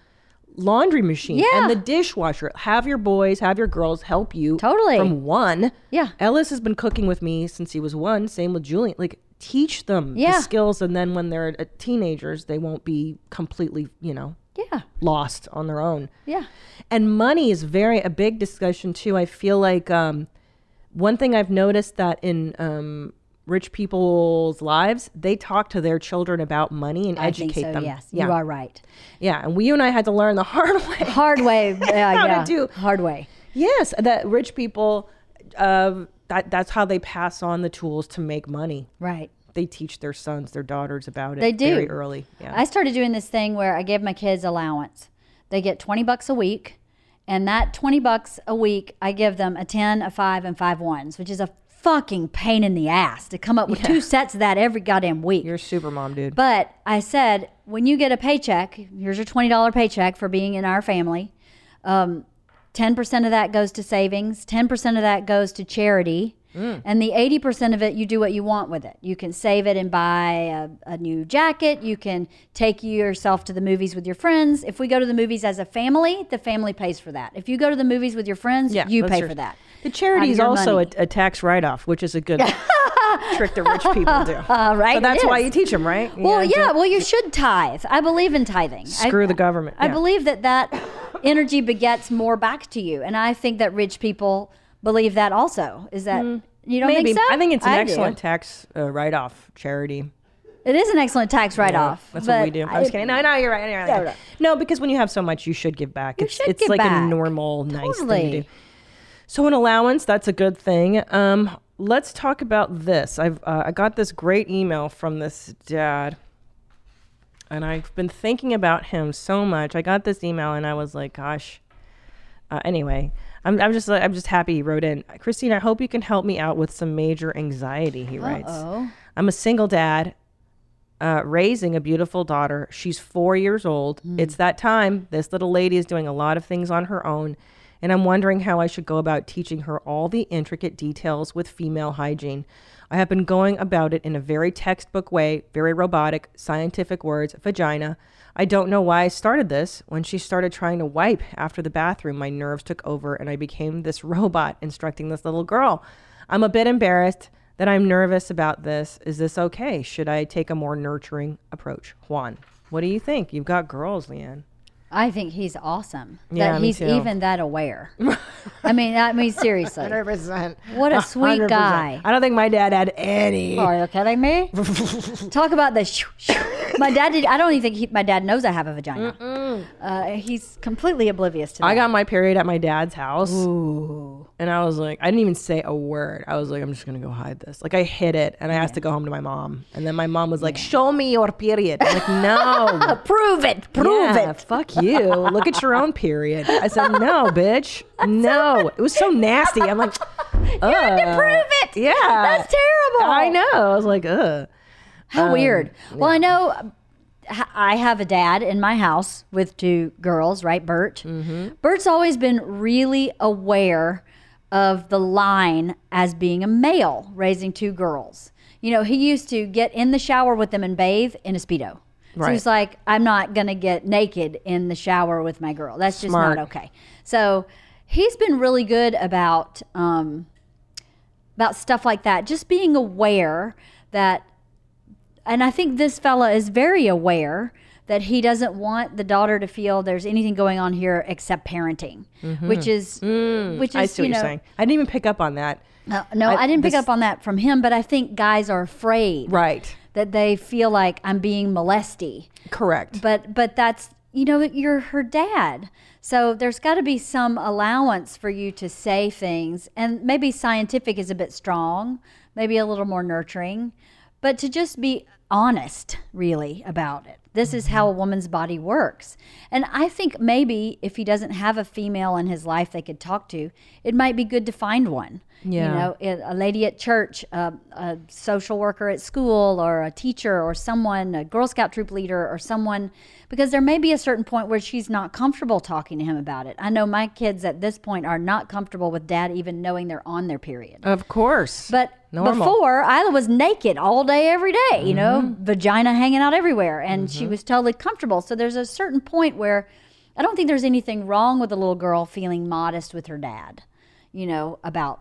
laundry machine Yeah. and the dishwasher. Have your boys, have your girls help you Totally. from one. Yeah. Ellis has been cooking with me since he was one. Same with Julian. Like teach them Yeah. the skills, and then when they're uh, teenagers, they won't be completely, you know, yeah, lost on their own. yeah. And money is very a big discussion too. I feel like um, one thing I've noticed that in um, rich people's lives, they talk to their children about money and I educate so, them. yes. yeah, You are right. yeah. And we, you and I had to learn the hard way. Hard way. Yeah, How to do- Hard way. Yes, that rich people, uh, that that's how they pass on the tools to make money. Right. They teach their sons, their daughters about it. They do. very early. Yeah, I started doing this thing where I gave my kids allowance. They get 20 bucks a week, and that 20 bucks a week, I give them a 10, a 5, and five ones, which is a fucking pain in the ass to come up with two sets of that every goddamn week. you're super mom, dude. But I said, when you get a paycheck, here's your $20 paycheck for being in our family. Um, 10% of that goes to savings, 10% of that goes to charity, And the 80% of it, you do what you want with it. You can save it and buy a, a new jacket. You can take yourself to the movies with your friends. If we go to the movies as a family, the family pays for that. If you go to the movies with your friends, you pay true. for that. The charity is also a, a tax write-off, which is a good trick that rich people do. Uh, right? So that's why you teach them, right? You Well, do- yeah. Well, you should tithe. I believe in tithing. I- Screw the government, I believe that that energy begets more back to you, and I think that rich people believe that also. Is that you don't Maybe think so? I think it's an do. excellent tax uh, write-off charity. It is an excellent tax write-off. That's what we do. I- I'm just kidding. No, no, you're right. You're right. No, because when you have so much, you should give back. it's should it's give like a back. normal, nice thing to do. So an allowance, that's a good thing. Um, let's talk about this. I've uh, I got this great email from this dad, and I've been thinking about him so much. I got this email, and I was like, gosh. Uh, anyway, I'm, I'm just I'm just happy he wrote in. Christine, I hope you can help me out with some major anxiety. He writes. Uh-oh. I'm a single dad uh, raising a beautiful daughter. She's four years old. It's that time. This little lady is doing a lot of things on her own. And I'm wondering how I should go about teaching her all the intricate details with female hygiene. I have been going about it in a very textbook way, very robotic, scientific words, vagina. I don't know why I started this. When she started trying to wipe after the bathroom, my nerves took over and I became this robot instructing this little girl. I'm a bit embarrassed that I'm nervous about this. Is this okay? Should I take a more nurturing approach? Juan, what do you think? You've got girls, LeeAnn. I think he's awesome. Yeah, that he's too. even that aware. I mean, I mean seriously. percent. What a sweet 100%. guy. I don't think my dad had any. Are you kidding me? Talk about the. Shoo, shoo. My dad did. I don't even think he, my dad knows I have a vagina. Uh, he's completely oblivious to that. I got my period at my dad's house. And I was like, I didn't even say a word. I was like, I'm just going to go hide this. Like, I hid it and I asked to go home to my mom. And then my mom was like, Show me your period. I'm like, No. prove it. Prove Yeah, it. Fuck you. Look at your own period. I said, No, bitch. No. It was so nasty. I'm like, You had to prove it. Yeah. That's terrible. I know. I was like, Ugh. How um, weird. Well, I know um, I have a dad in my house with two girls, right? Bert. Mm-hmm. Bert's always been really aware of the line as being a male raising two girls. You know, he used to get in the shower with them and bathe in a Speedo. So he's like, I'm not going to get naked in the shower with my girl. That's just Smart. not okay. So he's been really good about um, about stuff like that. Just being aware that and I think this fella is very aware that he doesn't want the daughter to feel there's anything going on here except parenting, which is which is Mm-hmm. I see what you you're saying. I didn't even pick up on that. Uh, no, I, didn't pick this- up on that from him, but I think guys are afraid Right. that they feel like I'm being molesty. Correct. But but that's you know you're her dad. So there's got to be some allowance for you to say things and maybe scientific is a bit strong, maybe a little more nurturing, but to just be honest really about it. This is how a mm-hmm. woman's body works. And I think maybe if he doesn't have a female in his life they could talk to, it might be good to find one. Yeah. You know, a lady at church, uh, a social worker at school, or a teacher, or someone, a Girl Scout troop leader, or someone, because there may be a certain point where she's not comfortable talking to him about it. I know my kids at this point are not comfortable with dad even knowing they're on their period. of course. But Normal. before, Ila was naked all day, every day, you know, Mm-hmm. vagina hanging out everywhere, and she was totally comfortable. So there's a certain point where I don't think there's anything wrong with a little girl feeling modest with her dad, you know, about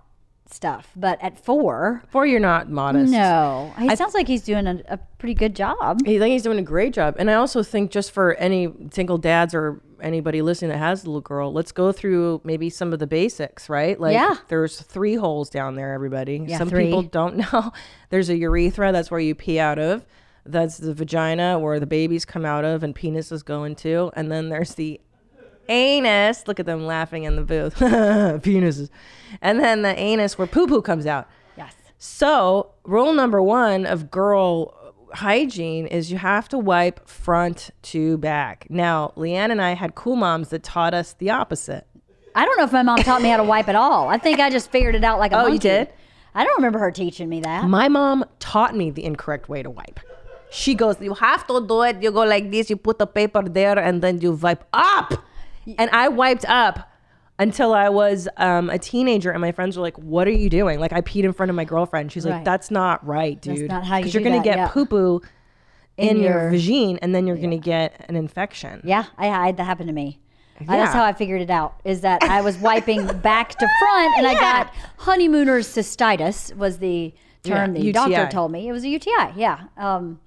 stuff. But at four, four, you're not modest. no, it sounds like he's doing a, a pretty good job. I think he's doing a great job. And I also think just for any single dads or anybody listening that has a little girl, let's go through maybe some of the basics, right? Like Yeah. there's three holes down there, everybody. Yeah, some three. people don't know. There's a urethra, that's where you pee out of. That's the vagina where the babies come out of and penises go into. And then there's the anus. Look at them laughing in the booth. Penises. And then the anus where poo poo comes out. Yes. So, rule number one of girl hygiene is you have to wipe front to back. Now, LeeAnn and I had cool moms that taught us the opposite. I don't know if my mom taught me how to wipe at all. I think I just figured it out like a Oh, you did? I don't remember her teaching me that. My mom taught me the incorrect way to wipe. She goes, You have to do it. You go like this, you put the paper there, and then you wipe up. And I wiped up until I was um, a teenager, and my friends were like, "What are you doing?" Like I peed in front of my girlfriend. She's like, Right. "That's not right, dude. not how you Because you're do gonna that, get yeah. poo poo in, In your, your- vagine, and then you're gonna get an infection." Yeah, I had that happen to me. Uh, Yeah. That's how I figured it out. Is that I was wiping back to front, and I got honeymooner's cystitis was the term Yeah, the doctor told me. It was a UTI. Yeah, um,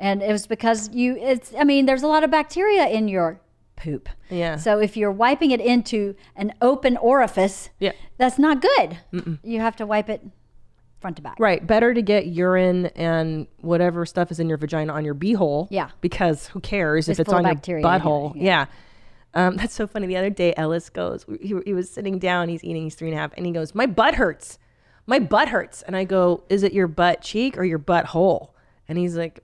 and it was because you. It's. I mean, there's a lot of bacteria in your poop. Yeah. So if you're wiping it into an open orifice, Yeah. that's not good. You have to wipe it front to back. Right. Better to get urine and whatever stuff is in your vagina on your beehole. Yeah. Because who cares It's if it's on your butthole? here, Yeah. Um, that's so funny. The other day, Ellis goes, he, he was sitting down, he's eating, he's three and a half, and he goes, My butt hurts. My butt hurts. And I go, Is it your butt cheek or your butt hole? And he's like,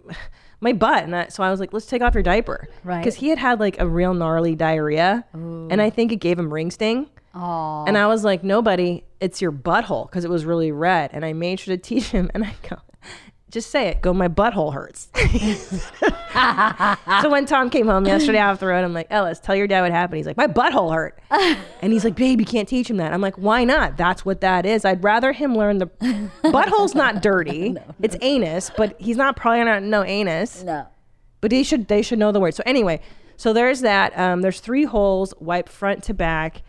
My butt. And I, so I was like, Let's take off your diaper. Right. Because he had had like a real gnarly diarrhea. And I think it gave him ring sting. Oh, And I was like, nobody, it's your butthole because it was really red. And I made sure to teach him. And I go, just say it. Go, my butthole hurts. so when Tom came home yesterday off the road, I'm like, Ellis, tell your dad what happened. He's like, my butthole hurt. and he's like, babe, you can't teach him that. I'm like, why not? That's what that is. I'd rather him learn the butthole's not dirty. It's anus, but he's not probably not know anus no. but they should they should know the word. So anyway, so there's that. Um, there's three holes, wipe front to back.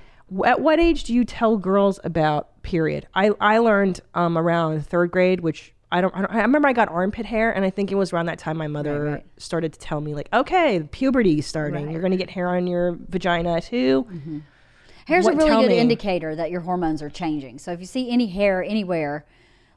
At what age do you tell girls about period? I I learned um, around third grade, which I don't, I don't. I remember I got armpit hair, and I think it was around that time my mother Right, right. started to tell me like, okay, puberty's starting. You're gonna get hair on your vagina too. Mm-hmm. Hair's What- a really good me. indicator that your hormones are changing. So if you see any hair anywhere,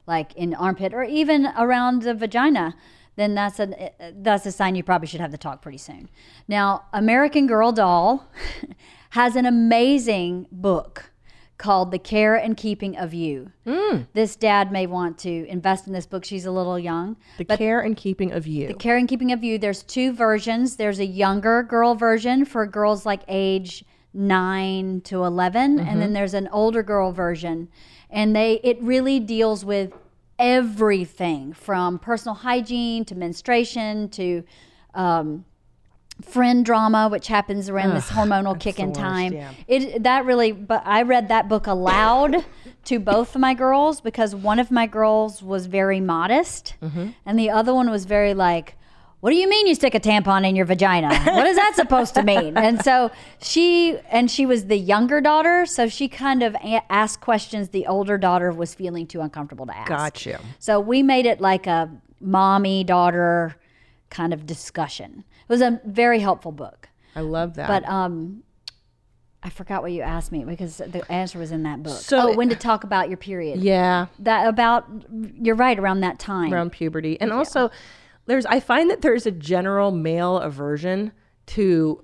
like in armpit or even around the vagina, then that's a eh, eh, that's a sign you probably should have the talk pretty soon. Now, American Girl Doll has an amazing book called The Care and Keeping of You. Hmm. This dad may want to invest in this book. She's a little young. The care and keeping of you. The Care and Keeping of You, there's two versions. There's a younger girl version for girls like age 9 to 11 and Mm-hmm. then there's an older girl version. And they it really deals with everything from personal hygiene to menstruation to um, friend drama which happens around this hormonal kick in time. yeah. It that really but I read that book aloud to both of my girls because one of my girls was very modest Mm-hmm. and the other one was very like what do you mean you stick a tampon in your vagina? What is that supposed to mean? And so she and she was the younger daughter, so she kind of a- asked questions the older daughter was feeling too uncomfortable to ask. Got you. So we made it like a mommy daughter kind of discussion. It was a very helpful book. I love that. But um, I forgot what you asked me because the answer was in that book. So- oh, when to talk about your period? yeah, That about you're right around that time. around puberty and also there's i find that there's a general male aversion to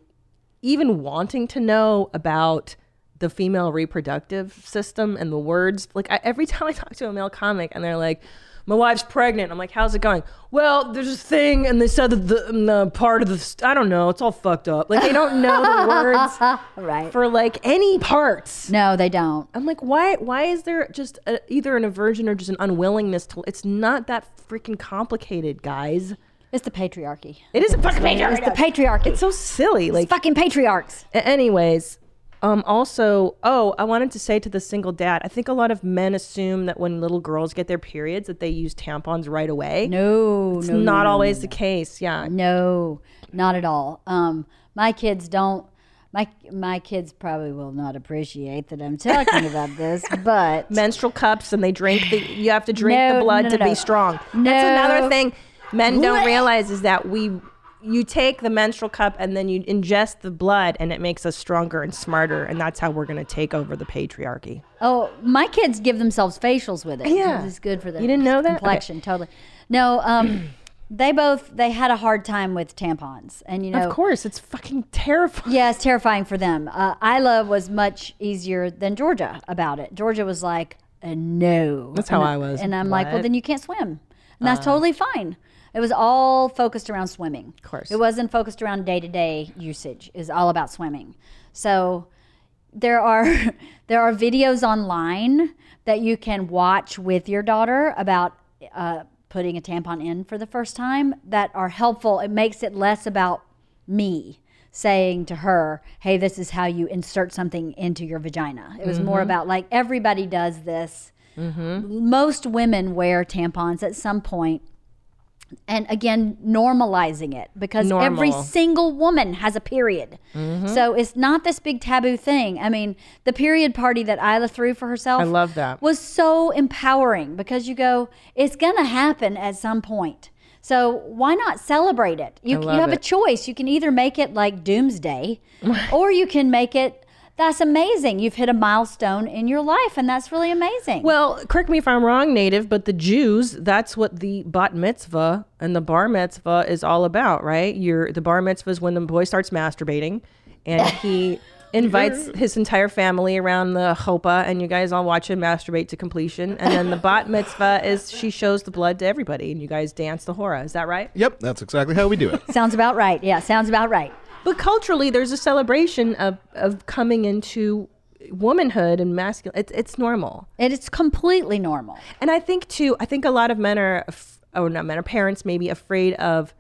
even wanting to know about the female reproductive system and the words like I, every time i talk to a male comic and they're like my wife's pregnant i'm like how's it going well there's this thing and they said that the, um, the part of the st- i don't know it's all fucked up like they don't know the words right. for like any parts no, they don't. I'm like, why? Why is there just a, either an aversion or just an unwillingness to? It's not that freaking complicated, guys. It's the patriarchy. It is a fucking It's the patriarchy. It's so silly. Like, fucking patriarchs. anyways. Um. Also, oh, I wanted to say to the single dad. I think a lot of men assume that when little girls get their periods, that they use tampons right away. No, it's no, not no, always no, the case. Yeah. No, not at all. Um, my kids don't. My my kids probably will not appreciate that I'm talking about this, but menstrual cups and they drink the you have to drink the blood to be strong that's another thing men don't realize is that we you take the menstrual cup and then you ingest the blood and it makes us stronger and smarter and that's how we're going to take over the patriarchy Oh, my kids give themselves facials with it. Yeah. it's good for the You didn't know that? complexion. Totally. No, um, they both they had a hard time with tampons, and you know, of course it's fucking terrifying yeah, it's terrifying for them. Uh, Ila was much easier than Georgia about it. Georgia was like, uh, no. That's how And I was. and I'm like, well, then you can't swim, and that's totally fine. It was all focused around swimming. Of course. it wasn't focused around day to day usage. Is all about swimming. So there are there are videos online that you can watch with your daughter about uh, putting a tampon in for the first time that are helpful. It makes it less about me. saying to her, "Hey, this is how you insert something into your vagina." It was more Mm-hmm. about like everybody does this. Most women wear tampons at some point. And again, normalizing it because every Normal. Mm-hmm. single woman has a period. So it's not this big taboo thing. I mean, the period party that Ila threw for herself I love that. was so empowering because you go, it's going to happen at some point. So why not celebrate it? You, you have a choice. You can either make it like doomsday or you can make it that's amazing. You've hit a milestone in your life and that's really amazing. Well, correct me if I'm wrong, native, but the Jews, that's what the bat mitzvah and the bar mitzvah is all about, right? You're the bar mitzvah is when the boy starts masturbating and he invites his entire family around the chuppah and you guys all watch him masturbate to completion. And then the bat mitzvah is she shows the blood to everybody and you guys dance the hora. Is that right? Yep, that's exactly how we do it. sounds about right. Yeah, sounds about right. But culturally, there's a celebration of, of coming into womanhood and masculine. It's, it's normal. And it's completely normal. And I think too, I think a lot of men are, oh, not men, are parents maybe afraid of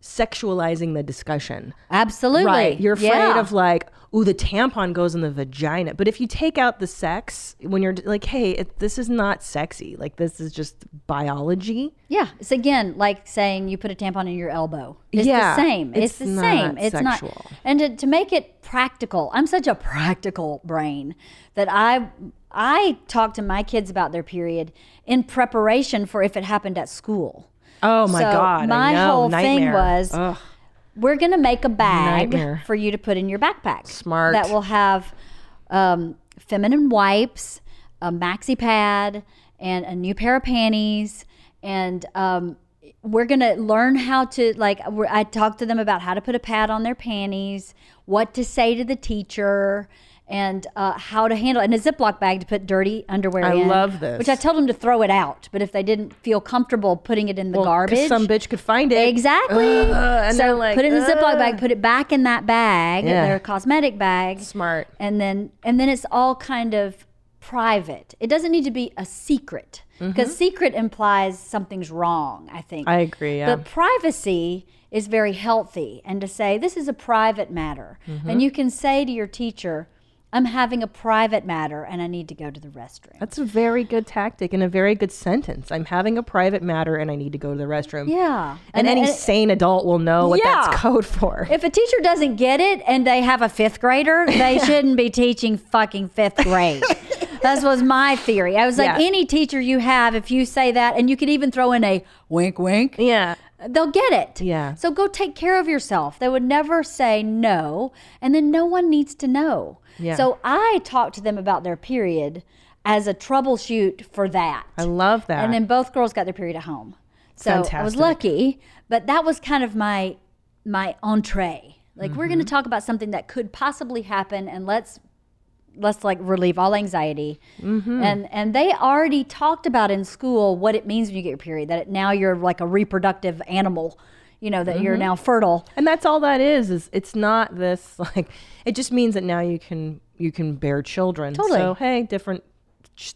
sexualizing the discussion. Absolutely. Right. You're afraid Yeah. of like, ooh, the tampon goes in the vagina. But if you take out the sex, when you're like, hey, it, this is not sexy. Like, this is just biology. Yeah, it's again like saying you put a tampon in your elbow. It's Yeah, the same. It's, it's the same. It's sexual. not. And to, to make it practical, I'm such a practical brain that I I talk to my kids about their period in preparation for if it happened at school. Oh my So God. I my know. whole thing Nightmare. was Ugh. We're going to make a bag Nightmare. for you to put in your backpack. Smart. That will have um, feminine wipes, a maxi pad, and a new pair of panties. And um, we're going to learn how to, like, we're, I talked to them about how to put a pad on their panties, what to say to the teacher. And uh, how to handle it. and a Ziploc bag to put dirty underwear I in. love this. Which I told them to throw it out, but if they didn't feel comfortable putting it in the Well, garbage, some bitch could find it. Exactly. So like, put it in the Ziploc bag, put it back in that bag, Yeah. their cosmetic bag. Smart. And then and then it's all kind of private. It doesn't need to be a secret because secret implies something's wrong, I think. Mm-hmm. I agree. Yeah. But privacy is very healthy and to say this is a private matter. Mm-hmm. And you can say to your teacher, I'm having a private matter and I need to go to the restroom. That's a very good tactic and a very good sentence. I'm having a private matter and I need to go to the restroom. yeah. And, any sane adult will know what Yeah. that's code for. If a teacher doesn't get it and they have a fifth grader, they shouldn't be teaching fucking fifth grade. That was my theory. I was like, Yeah. any teacher you have, if you say that, and you could even throw in a wink, wink, yeah. they'll get it. Yeah. So go take care of yourself. They would never say no, and then no one needs to know. Yeah. So I talked to them about their period as a troubleshoot for that. I love that. And then both girls got their period at home. So I was lucky, but that was kind of my my entree. Like we're Mm-hmm. going to talk about something that could possibly happen, and let's let's like relieve all anxiety. Mm-hmm. And and they already talked about in school what it means when you get your period. That it, now you're like a reproductive animal. You know that Mm-hmm. you're now fertile. and that's all that is is it's not this like it just means that now you can you can bear children. Totally. So hey, different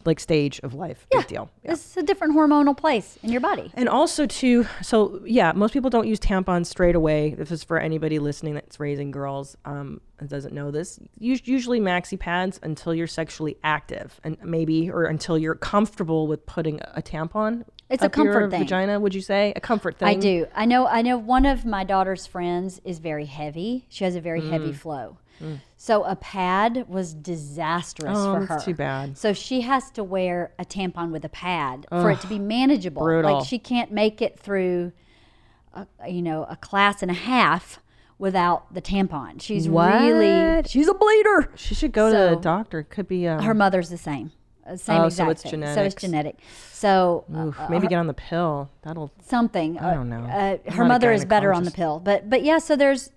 like stage of life. Big deal. Yeah. It's a different hormonal place in your body. And also too, so yeah, most people don't use tampons straight away. This is for anybody listening that's raising girls um, and doesn't know this. Usually maxi pads until you're sexually active, and maybe or until you're comfortable with putting a tampon. It's a comfort thing. Vagina, would you say a comfort thing? I do. I know. I know. One of my daughter's friends is very heavy. She has a very Mm. heavy flow. So a pad was disastrous Oh, for her. too bad. So she has to wear a tampon with a pad for it to be manageable. brutal. Like she can't make it through, a, you know, a class and a half without the tampon. She's really she's a bleeder. She should go to the So- doctor. Could be um, Her mother's the same. Uh, Same Oh, so exact it's thing. So it's genetic. So uh, oof, maybe get on the pill. That'll. something. I don't know. Uh, her mother is better on the pill, but but yeah. So there's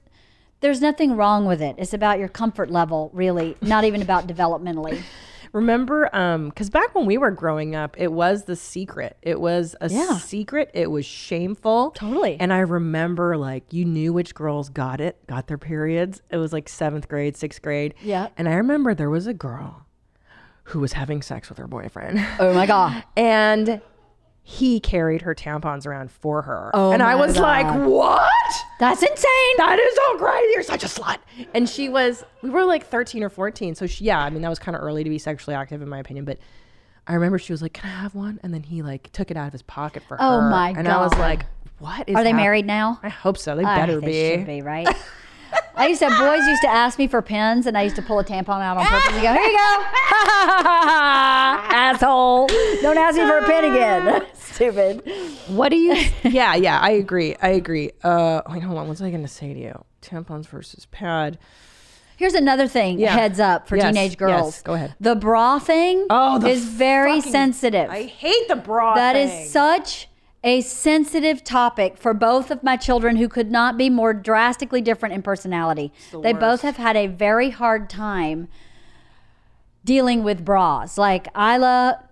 there's nothing wrong with it. It's about your comfort level, really. Not even about developmentally. Remember, um, because back when we were growing up, it was the secret. It was a Yeah. secret. It was shameful. Totally. And I remember, like, you knew which girls got it, got their periods. It was like seventh grade, sixth grade. Yeah. And I remember there was a girl who was having sex with her boyfriend, Oh my god. and he carried her tampons around for her. Oh and I was God. like, what? That's insane. That is so crazy. You're such a slut. And she was, we were like 13 or 14. So she, yeah, I mean, that was kind of early to be sexually active in my opinion. But I remember she was like, can I have one? And then he like took it out of his pocket for Oh her. Oh my god. And I was like, what is Are they married now? I hope so. They I better think be. They should be, right? I used to have boys used to ask me for pens, and I used to pull a tampon out on purpose and go, "Here you go, asshole! Don't ask me for a pen again, stupid." What do you? yeah, yeah, I agree. I agree. Uh, wait, hold on. What's I going to say to you? Tampons versus pad. Here's another thing. Yeah. Heads up for Yes, teenage girls. yes, go ahead. The bra thing Oh, the is very fucking- sensitive. I hate the bra. That is thing. such a sensitive topic for both of my children who could not be more drastically different in personality. They both have had a very hard time dealing with bras. Like Ila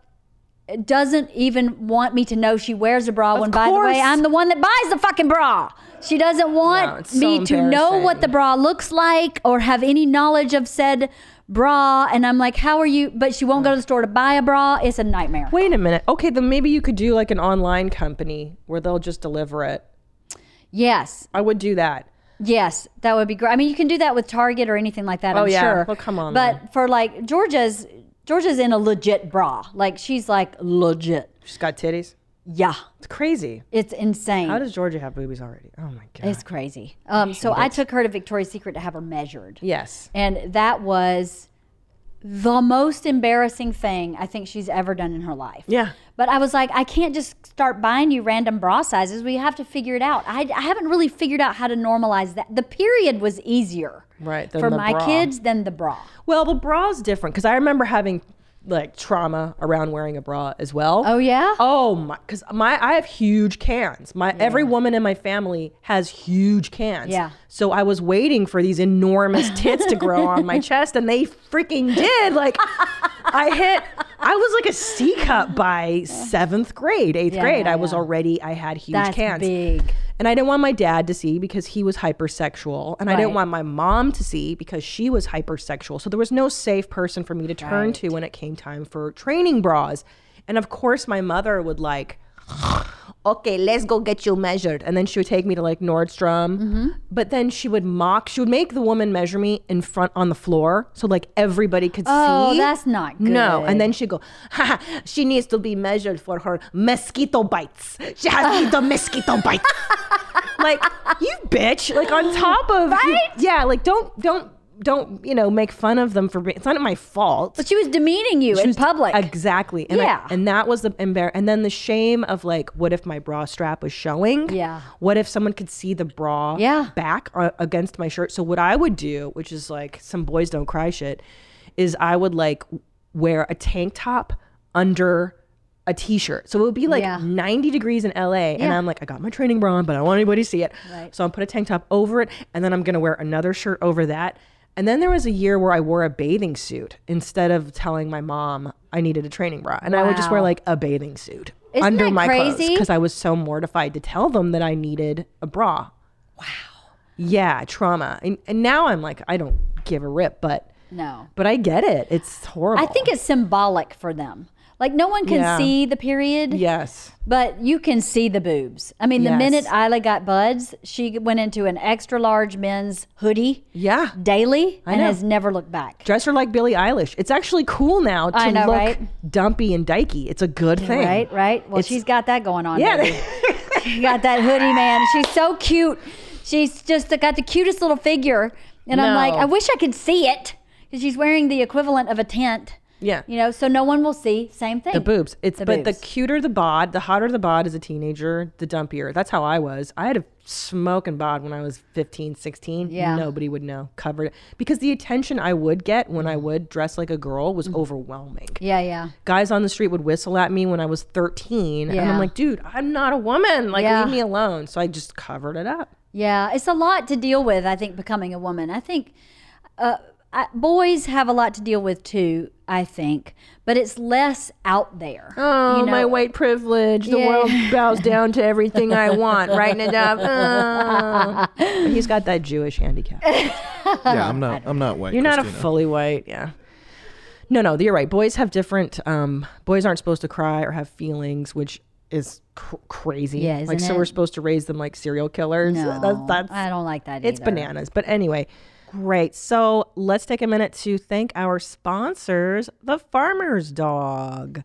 doesn't even want me to know she wears a bra when by the way. I'm the one that buys the fucking bra. She doesn't want so me to know what the bra looks like or have any knowledge of said bra and I'm like how are you but she won't go to the store to buy a bra. It's a nightmare. Wait a minute. Okay, then maybe you could do like an online company where they'll just deliver it. Yes. I would do that. Yes, that would be great. I mean, you can do that with Target or anything like that. Oh, I'm yeah. sure. Well, come on, But then. for like Georgia's, Georgia's in a legit bra. Like she's like legit. She's got titties. Yeah, It's crazy. it's insane. How does Georgia have boobies already? Oh my god. it's crazy. Um, so I took her to Victoria's Secret to have her measured, yes. and that was the most embarrassing thing I think she's ever done in her life. Yeah. But I was like, I can't just start buying you random bra sizes. We have to figure it out. I, I haven't really figured out how to normalize that. The period was easier Right, for my bra. kids than the bra. Well, the bra's different because I remember having like trauma around wearing a bra as well. Oh yeah. Oh my! Because my I have huge cans. My every woman in my family has huge cans. Yeah. So I was waiting for these enormous tits to grow on my chest, and they freaking did. Like I hit. I was like a C cup by seventh grade, eighth Yeah, grade. yeah, I was yeah. already. I had huge That's cans. big. And I didn't want my dad to see because he was hypersexual. And I didn't want my mom to see because she was hypersexual. So there was no safe person for me to turn Right. to when it came time for training bras. And of course, my mother would like, okay, let's go get you measured. And then she would take me to like Nordstrom. Mm-hmm. But then she would mock, she would make the woman measure me in front on the floor. So like everybody could Oh, see. that's not good. No. And then she'd go, she needs to be measured for her mosquito bites. She has to the mosquito bites. like, you bitch. Like on top of Right? Yeah, like don't don't don't, you know, make fun of them for being it's not my fault. But she was demeaning you She in was- public. Exactly. And I- Yeah. and that was the embar and then the shame of like, what if my bra strap was showing? Yeah. What if someone could see the bra Yeah. back uh, against my shirt? So what I would do, which is like some boys don't cry shit, is I would like wear a tank top under a t-shirt. So it would be like Yeah. 90 degrees in LA yeah. and I'm like I got my training bra on, but I don't want anybody to see it. Right. So I'm put a tank top over it and then I'm going to wear another shirt over that. And then there was a year where I wore a bathing suit instead of telling my mom I needed a training bra. And I would just wear like a bathing suit Isn't under my clothes because I was so mortified to tell them that I needed a bra. Wow. Yeah, trauma. And, and now I'm like I don't give a rip, but no. but I get it. It's horrible. I think it's symbolic for them. Like no one can Yeah. see the period, yes. but you can see the boobs. I mean, the Yes. minute Ila got buds, she went into an extra large men's hoodie Yeah. daily and know. has never looked back. Dress her like Billie Eilish. It's actually cool now to I know, look right? dumpy and dykey. It's a good thing. Right, right. Well, It's- she's got that going on. Yeah. she got that hoodie, man. She's so cute. She's just got the cutest little figure, and I'm like, I wish I could see it because she's wearing the equivalent of a tent. Yeah. You know, so no one will see. Same thing. The boobs. It's The but boobs. the cuter the bod, the hotter the bod as a teenager, the dumpier. That's how I was. I had a smoking bod when I was 15, 16. Yeah. Nobody would know. Covered because the attention I would get when I would dress like a girl was overwhelming. Yeah, yeah. Guys on the street would whistle at me when I was 13 yeah. and I'm like, "Dude, I'm not a woman. Like Yeah. leave me alone." So I just covered it up. Yeah, it's a lot to deal with. I think becoming a woman. I think uh, I, boys have a lot to deal with too. I think, but it's less out there. Oh, you know? my white privilege. The Yeah. world bows down to everything I want. Writing it up. Oh. He's got that Jewish handicap. Yeah, I'm not. I'm not white. You're not a fully white, yeah. No, no, you're right. Boys have different. Um, boys aren't supposed to cry or have feelings, which is cr- crazy. Yeah, like isn't so it? we're supposed to raise them like serial killers. No, That- that's I don't like that. it's either. bananas. But anyway, great. So let's take a minute to thank our sponsors, the Farmer's Dog.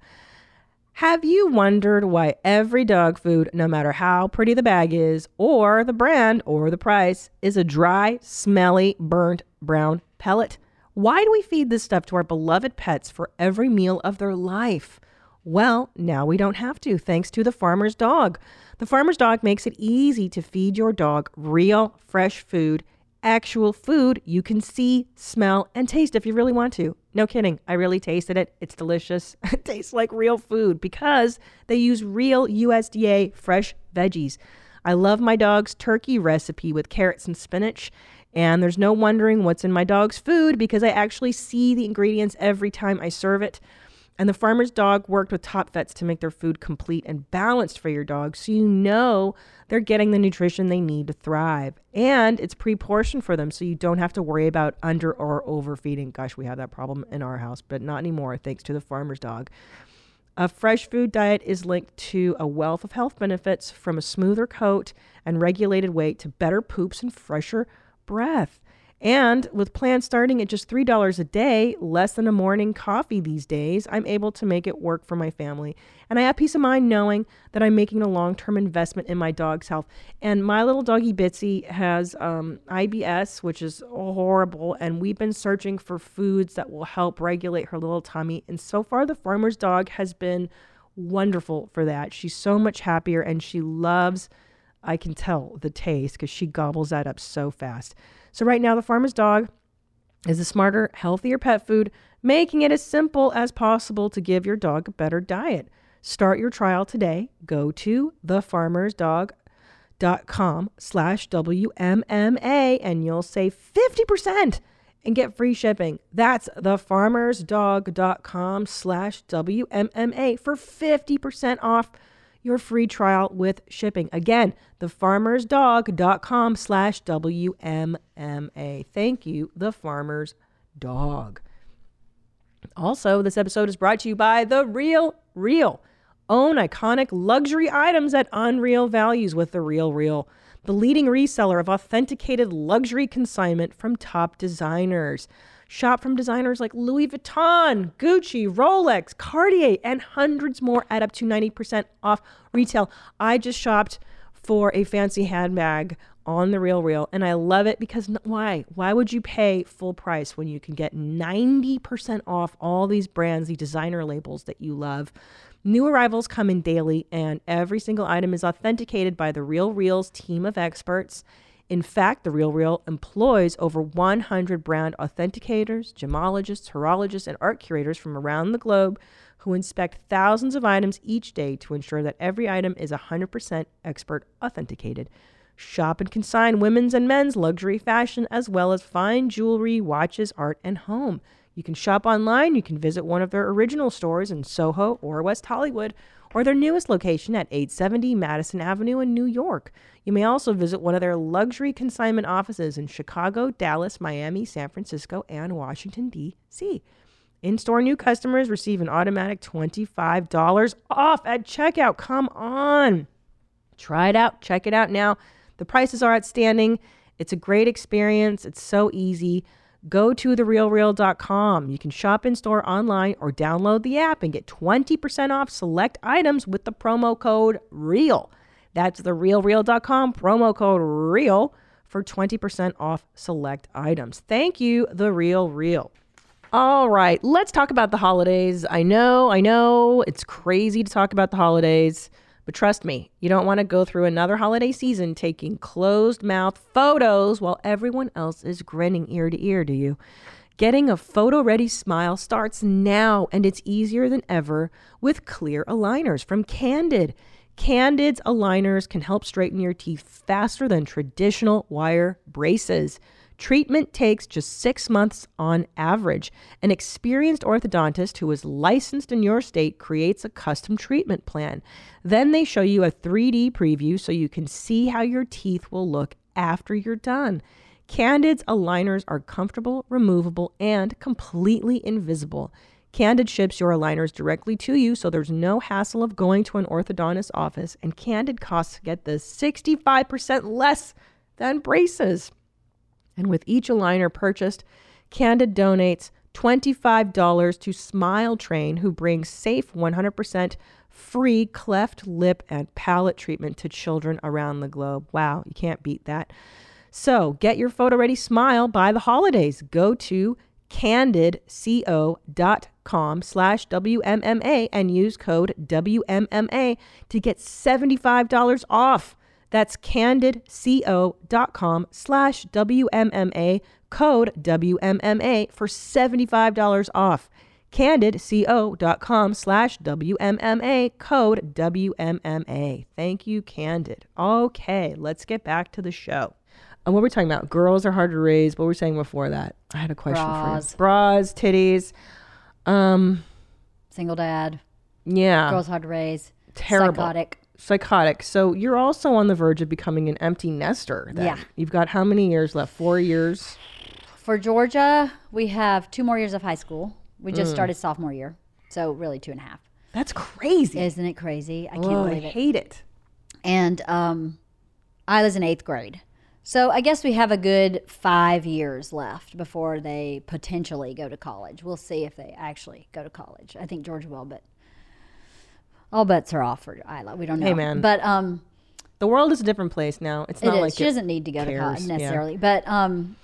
Have you wondered why every dog food, no matter how pretty the bag is, or the brand, or the price, is a dry, smelly, burnt brown pellet? Why do we feed this stuff to our beloved pets for every meal of their life? Well, now we don't have to, thanks to the farmer's dog. The farmer's dog makes it easy to feed your dog real, fresh food, actual food you can see, smell, and taste if you really want to. No kidding, I really tasted it. It's delicious. It tastes like real food because they use real USDA fresh veggies. I love my dog's turkey recipe with carrots and spinach. And there's no wondering what's in my dog's food because I actually see the ingredients every time I serve it. And the farmer's dog worked with top vets to make their food complete and balanced for your dog so you know they're getting the nutrition they need to thrive. And it's pre portioned for them so you don't have to worry about under or overfeeding. Gosh, we have that problem in our house, but not anymore thanks to the farmer's dog. A fresh food diet is linked to a wealth of health benefits from a smoother coat and regulated weight to better poops and fresher breath. And with plans starting at just $3 a day, less than a morning coffee these days, I'm able to make it work for my family. And I have peace of mind knowing that I'm making a long term investment in my dog's health. And my little doggy Bitsy has um, IBS, which is horrible. And we've been searching for foods that will help regulate her little tummy. And so far, the farmer's dog has been wonderful for that. She's so much happier and she loves, I can tell, the taste because she gobbles that up so fast. So, right now, the farmer's dog is a smarter, healthier pet food, making it as simple as possible to give your dog a better diet. Start your trial today. Go to thefarmersdog.com slash WMMA and you'll save 50% and get free shipping. That's thefarmersdog.com slash WMMA for 50% off your free trial with shipping. Again, thefarmersdog.com slash WMMA. Thank you, The Farmer's Dog. Also, this episode is brought to you by The Real Real. Own iconic luxury items at unreal values with The Real Real, the leading reseller of authenticated luxury consignment from top designers. Shop from designers like Louis Vuitton, Gucci, Rolex, Cartier, and hundreds more at up to 90% off retail. I just shopped for a fancy handbag on the Real Real, and I love it because why? Why would you pay full price when you can get 90% off all these brands, the designer labels that you love? New arrivals come in daily, and every single item is authenticated by the Real Real's team of experts. In fact, the Real Real employs over 100 brand authenticators, gemologists, horologists, and art curators from around the globe who inspect thousands of items each day to ensure that every item is 100% expert authenticated. Shop and consign women's and men's luxury fashion as well as fine jewelry, watches, art, and home. You can shop online. You can visit one of their original stores in Soho or West Hollywood, or their newest location at 870 Madison Avenue in New York. You may also visit one of their luxury consignment offices in Chicago, Dallas, Miami, San Francisco, and Washington, D.C. In store new customers receive an automatic $25 off at checkout. Come on. Try it out. Check it out now. The prices are outstanding. It's a great experience. It's so easy. Go to therealreal.com. You can shop in store online or download the app and get 20% off select items with the promo code REAL. That's therealreal.com, promo code REAL for 20% off select items. Thank you, The Real Real. All right, let's talk about the holidays. I know, I know, it's crazy to talk about the holidays, but trust me, you don't want to go through another holiday season taking closed mouth photos while everyone else is grinning ear to ear, do you? Getting a photo ready smile starts now, and it's easier than ever with clear aligners from Candid. Candid's aligners can help straighten your teeth faster than traditional wire braces. Treatment takes just six months on average. An experienced orthodontist who is licensed in your state creates a custom treatment plan. Then they show you a 3D preview so you can see how your teeth will look after you're done. Candid's aligners are comfortable, removable, and completely invisible. Candid ships your aligners directly to you, so there's no hassle of going to an orthodontist office. And Candid costs, get this, 65% less than braces. And with each aligner purchased, Candid donates $25 to Smile Train, who brings safe 100% free cleft lip and palate treatment to children around the globe. Wow, you can't beat that. So get your photo ready smile by the holidays. Go to candidco.com slash WMMA and use code WMMA to get $75 off. That's candidco.com slash WMMA, code WMMA for $75 off. Candidco.com slash WMMA, code WMMA. Thank you, Candid. Okay, let's get back to the show. And what we're we talking about, girls are hard to raise. What were we saying before that? I had a question Bras. for you. Bras, titties. Um, Single dad, yeah. girls hard to raise, Terrible. psychotic. Psychotic. So you're also on the verge of becoming an empty nester. Then. Yeah. You've got how many years left? Four years. For Georgia, we have two more years of high school. We Mm. just started sophomore year, so really two and a half. That's crazy. Isn't it crazy? I can't oh, I believe it. hate it. and um, I was in eighth grade. So I guess we have a good five years left before they potentially go to college. We'll see if they actually go to college. I think Georgia will, but all bets are off for Ila. We don't know. Hey, man. But um, The world is a different place now. It's not is. like she it- doesn't need to go to cares, college yeah. necessarily. But um,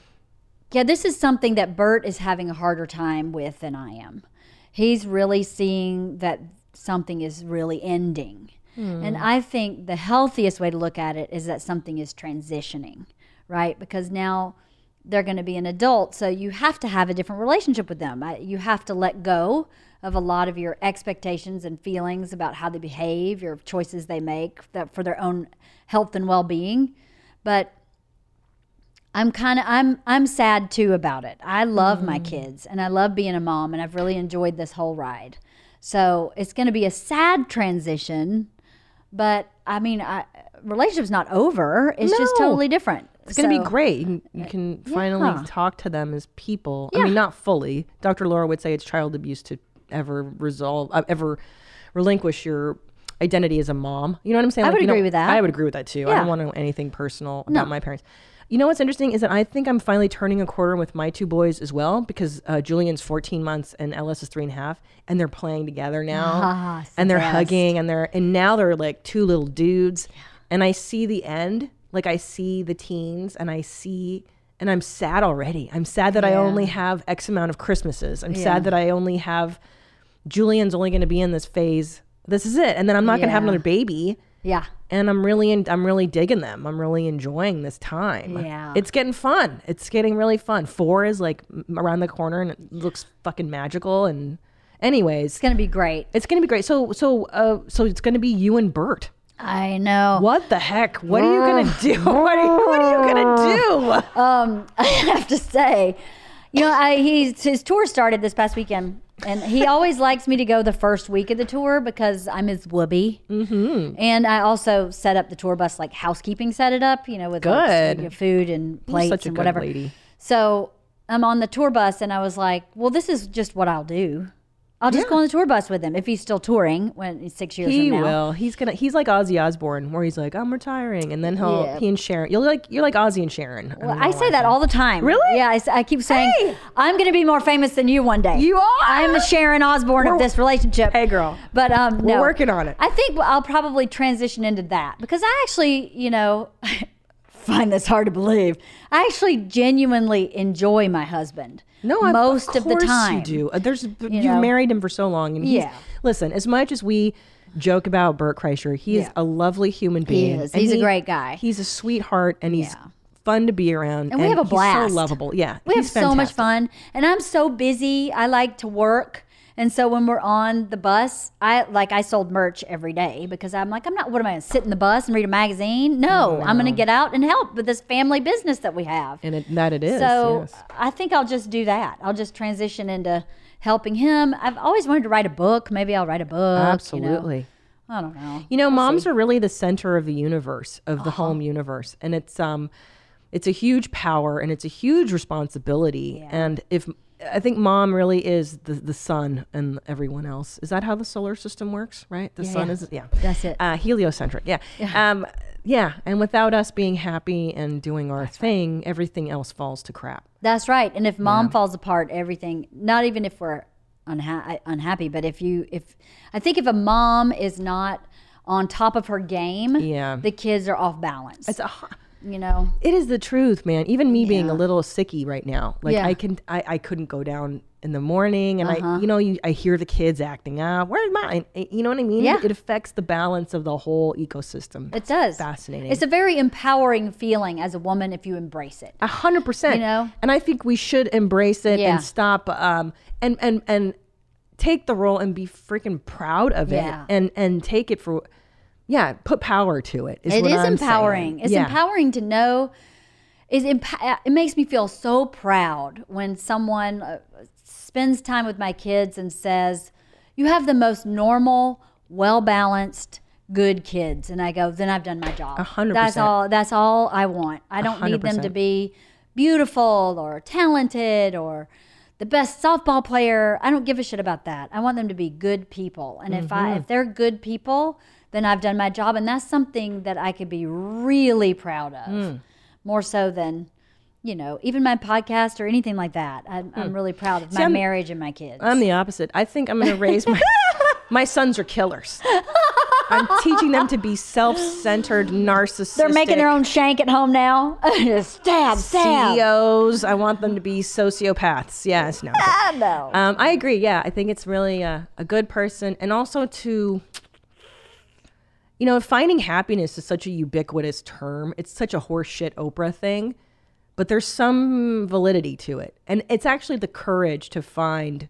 yeah, this is something that Bert is having a harder time with than I am. He's really seeing that something is really ending. Hmm. And I think the healthiest way to look at it is that something is transitioning, right? Because now they're going to be an adult, so you have to have a different relationship with them. I- You have to let go of a lot of your expectations and feelings about how they behave, your choices they make that for their own health and well-being. But I'm kind of I'm I'm sad too about it. I love my mm. kids and I love being a mom and I've really enjoyed this whole ride. So it's going to be a sad transition, but I mean, I, relationship's not over. It's just totally different. It's going to be great. You can, you uh, can finally yeah. talk to them as people. I mean, not fully. Dr. Laura would say it's child abuse to ever resolve, uh, ever relinquish your identity as a mom. You know what I'm saying? I would you don't- agree with that. I would agree with that too. I don't want to know anything personal about No. my parents. You know what's interesting is that I think I'm finally turning a corner with my two boys as well because uh, Julian's 14 months and Ellis is three and a half, and they're playing together now, Ah, and they're best. hugging, and they're and now they're like two little dudes, and I see the end, like I see the teens, and I see. And I'm sad already. I'm sad that I only have X amount of Christmases. I'm Yeah. sad that I only have Julian's only going to be in this phase. This is it, and then I'm not going to have Yeah. another baby Yeah. and I'm really in, I'm really digging them. I'm really enjoying this time. Yeah. It's getting fun. It's getting really fun. 4 is like m- around the corner and it looks fucking magical and anyways, It's going to be great. it's going to be great. So so uh so it's going to be you and Bert. I know. What the heck? What are you going to do? What are you, what are you going to do? um, I have to say, you know, I, he's, his tour started this past weekend, and he always likes me to go the first week of the tour because I'm his whoopee. Mm-hmm. And I also set up the tour bus, like housekeeping set it up, you know, with like, Good. you know, food and plates and whatever. lady. So I'm on the tour bus, and I was like, well, this is just what I'll do. I'll just go on the tour bus with him if he's still touring when he's six years He from now. will. He's gonna. He's like Ozzy Osbourne, where he's like, "I'm retiring," and then he'll. Yeah. He and Sharon. You're like you're like Ozzy and Sharon. Well, I say that all the time. Really? Yeah, I keep saying I'm going to be more famous than you one day. You are? I'm the Sharon Osbourne of this relationship. Hey, girl. But um, no. We're working on it. I think I'll probably transition into that because I actually, you know, find this hard to believe. I actually genuinely enjoy my husband. No, I- most of, the course time you do. Uh, There's you have know? married him for so long, and he's, Yeah. listen. As much as we joke about Bert Kreischer, he is Yeah. a lovely human being. He is. and He's a great guy. He's a sweetheart, and he's Yeah. fun to be around. And we have a he's blast. So lovable. Yeah, We have he's so much fun. And I'm so busy. I like to work. And so when we're on the bus, I like I sold merch every day because I'm like, I'm not what am I gonna sit in the bus and read a magazine? No, I'm gonna get out and help with this family business that we have. And it, that it is. so yes. I think I'll just do that. I'll just transition into helping him. I've always wanted to write a book. Maybe I'll write a book. you know. absolutely. I don't know. You know, moms are really the center of the universe, of Uh-huh. the home universe, and it's um, it's a huge power and it's a huge responsibility. And if I think mom really is the the sun and everyone else. Is that how the solar system works? Right, the Yeah, sun yeah. is yeah. That's it. Uh, heliocentric. Yeah. Um, yeah. And without us being happy and doing our thing, everything else falls to crap. That's right. And if mom falls apart, everything, not even if we're unha- unhappy, but if you, if, I think if a mom is not on top of her game, Yeah. the kids are off balance. It's a, you know? it is the truth, man. Even me being a little sicky right now, like Yeah. I can, I, I couldn't go down in the morning, and Uh-huh. I, you know, you, I hear the kids acting out. Where's mine? You know what I mean? Yeah. It affects the balance of the whole ecosystem. It does. fascinating. It's a very empowering feeling as a woman if you embrace it. A hundred percent. You know? and I think we should embrace it Yeah. and stop, um, and and and take the role and be freaking proud of Yeah. it, and and take it for, yeah, put power to it. Is It what is I'm empowering. saying. It's Yeah. empowering to know. Is emp- it makes me feel so proud when someone uh, spends time with my kids and says, "You have the most normal, well balanced, good kids," and I go, "Then I've done my job. A hundred That's all. That's all I want. I don't need them to be beautiful or talented or." The best softball player. I don't give a shit about that. I want them to be good people. And if Mm-hmm. I if they're good people, then I've done my job and that's something that I could be really proud of. Hmm. More so than you know, even my podcast or anything like that. I'm, I'm really proud of my I'm- marriage and my kids. I'm the opposite. I think I'm going to raise my my sons are killers. I'm teaching them to be self-centered, narcissists. They're making their own shank at home now. Stab, stab. CEOs. I want them to be sociopaths. Yes, no. I know. Um, I agree. Yeah, I think it's really a, a good person, and also to, you know, finding happiness is such a ubiquitous term. It's such a horseshit Oprah thing, but there's some validity to it, and it's actually the courage to find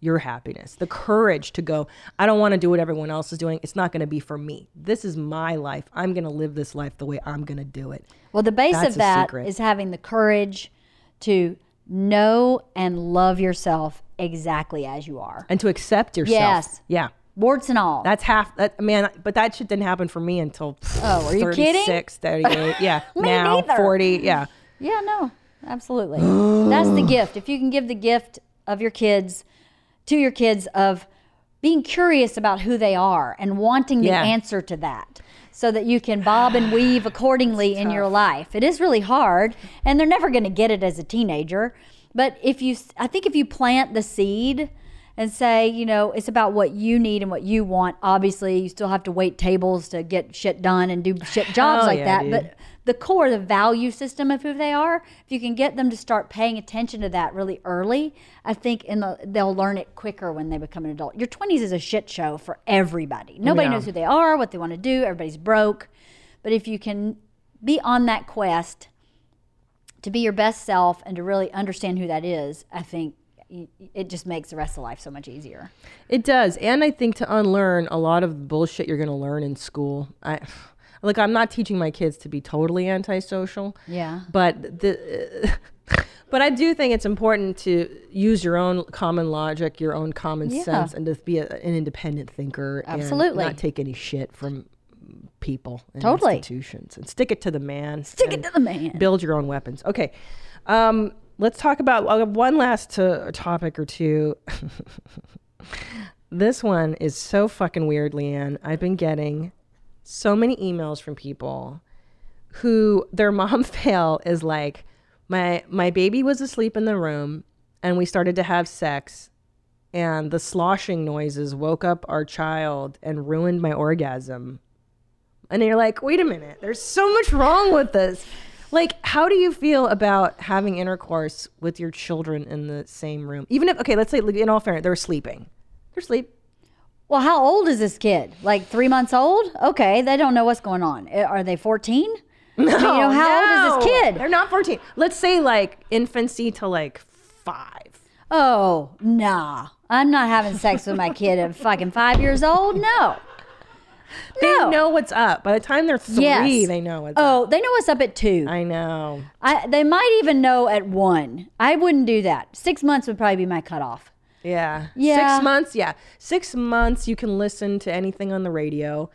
your happiness, the courage to go. I don't want to do what everyone else is doing. It's not going to be for me. This is my life. I'm going to live this life the way I'm going to do it. Well, the base That's of that secret. is having the courage to know and love yourself exactly as you are. And to accept yourself. Yes. Yeah. Warts and all. That's half that man, but that shit didn't happen for me until Oh, are you kidding? 36, 38. Yeah. Now neither. 40. Yeah. Yeah, no, absolutely. That's the gift. If you can give the gift of your kids to your kids of being curious about who they are and wanting the Yeah. answer to that so that you can bob and weave accordingly in your life. It is really hard and they're never going to get it as a teenager. But if you I think if you plant the seed and say, you know, it's about what you need and what you want. Obviously, you still have to wait tables to get shit done and do shit jobs like yeah, that, dude. but the core, the value system of who they are, if you can get them to start paying attention to that really early, I think in the, they'll learn it quicker when they become an adult. Your 20s is a shit show for everybody. Nobody Yeah. knows who they are, what they want to do, everybody's broke. But if you can be on that quest to be your best self and to really understand who that is, I think it just makes the rest of life so much easier. It does. And I think to unlearn a lot of the bullshit you're going to learn in school. I Look, I'm not teaching my kids to be totally antisocial. Yeah. But the but I do think it's important to use your own common logic, your own common Yeah. sense and to be a, an independent thinker Absolutely. and not take any shit from people and Totally. institutions and stick it to the man. Stick it to the man. Build your own weapons. Okay. Um, let's talk about I'll have one last uh, topic or two. this one is so fucking weird, LeeAnn. I've been getting so many emails from people who their mom fail is like my my baby was asleep in the room and we started to have sex and the sloshing noises woke up our child and ruined my orgasm and you're like wait a minute there's so much wrong with this like how do you feel about having intercourse with your children in the same room even if okay let's say in all fairness they're sleeping they're asleep Well, how old is this kid? Like three months old? Okay, they don't know what's going on. Are they 14? no, you know, how old is this kid? they're not 14 let's say like infancy to like five Oh, nah. I'm not having sex with my kid at fucking five years old. No. They No. know what's up. By the time they're three, Yes. they know what's Oh, up. they know what's up at two. I know. I, they might even know at one. I wouldn't do that. Six months would probably be my cutoff. Yeah. Yeah. Six months. Yeah. Six months. You can listen to anything on the radio.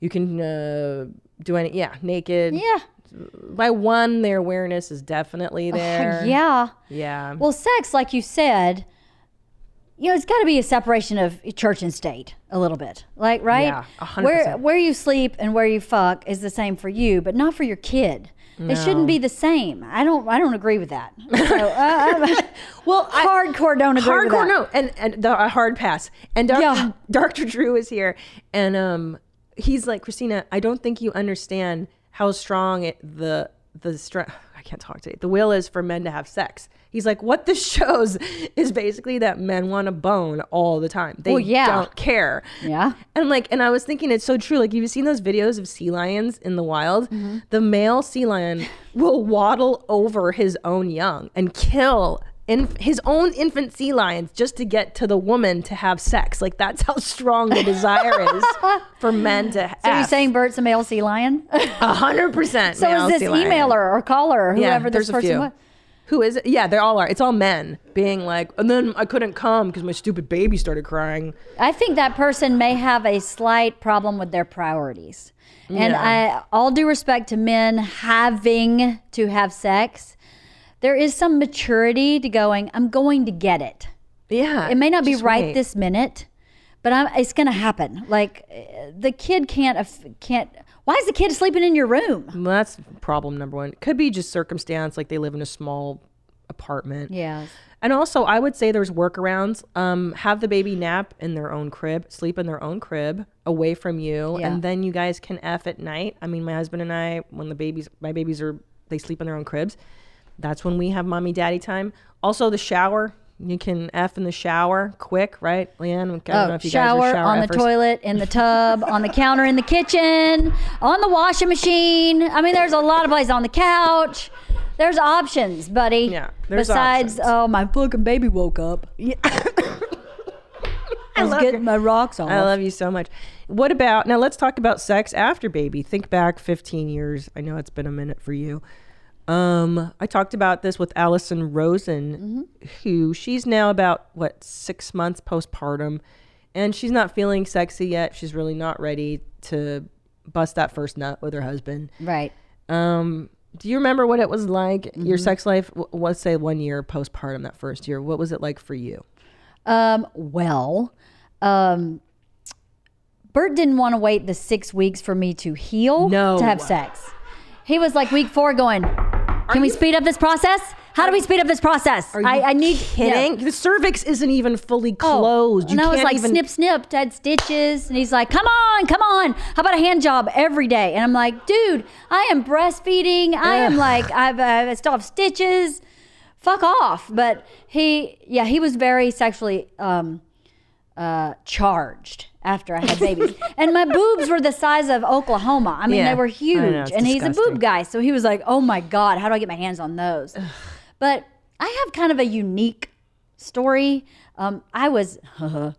You can uh, do any, yeah, naked. Yeah. By one, their awareness is definitely there. Yeah. Yeah. Well, sex, like you said, you know, it's got to be a separation of church and state a little bit, like right? Yeah, hundred Where percent. where you sleep and where you fuck is the same for you, but not for your kid. It shouldn't be the same. I don't. I don't agree with that. So, uh, well, I- hardcore don't agree with hardcore no and and the a hard pass and dr Yeah. dr drew is here and um he's like christina i don't think you understand how strong it, the the strength i can't talk today the will is for men to have sex he's like what this shows is basically that men want to bone all the time they Well, yeah. don't care Yeah. and like and i was thinking it's so true like you've seen those videos of sea lions in the wild Mm-hmm. the male sea lion will waddle over his own young and kill in his own infant sea lions just to get to the woman to have sex like that's how strong the desire is for men to have. So you're F. saying Bert's a male sea lion? a hundred percent so is this emailer or caller or yeah, whoever there's this person was? Who is it? Yeah, they all are. It's all men being like, and then I couldn't come because my stupid baby started crying. I think that person may have a slight problem with their priorities. And I all due respect to men having to have sex, there is some maturity to going, I'm going to get it. Yeah, It may not be right wait. this minute, but I'm, it's going to happen. Like the kid can't can't why is the kid sleeping in your room? Well, that's problem number one. Could be just circumstance, like they live in a small apartment. Yes. And also, I would say there's workarounds. Um, have the baby nap in their own crib, sleep in their own crib, away from you, Yeah. and then you guys can f at night. I mean, my husband and I, when the babies, my babies are, they sleep in their own cribs. That's when we have mommy daddy time. Also, the shower. You can f in the shower, quick, right, LeeAnn? I don't oh, know Oh, if you guys shower, shower on the toilet, in the tub, on the counter in the kitchen, on the washing machine. I mean, there's a lot of places on the couch. There's options, buddy. Yeah, there's Besides, options. oh, my fucking baby woke up. Yeah. I was getting my rocks off. I love you so much. What about now? Let's talk about sex after baby. Think back 15 years. I know it's been a minute for you. Um, I talked about this with Allison Rosen, who she's now about what six months postpartum, and she's not feeling sexy yet. She's really not ready to bust that first nut with her husband. right. Um, do you remember what it was like? Your sex life, w- let's say one year postpartum, that first year. What was it like for you? Um, well, um, Bert didn't want to wait the six weeks for me to heal No. to have sex. He was like week four going, can we speed up this process? How do we speed up this process? Are you I, I need kidding? The cervix isn't even fully Oh, closed. and you I was can't like, even snip, snip, had stitches. And he's like, come on, come on. How about a hand job every day? And I'm like, dude, I am breastfeeding. I am like, I've, uh, I still have stitches. Fuck off. But he, yeah, he was very sexually um, uh, charged after I had babies. and my boobs were the size of Oklahoma. I mean, Yeah. they were know, huge. it's and he's a boob guy. So he was like, oh my God, how do I get my hands on those? but I have kind of a unique story. Um, I was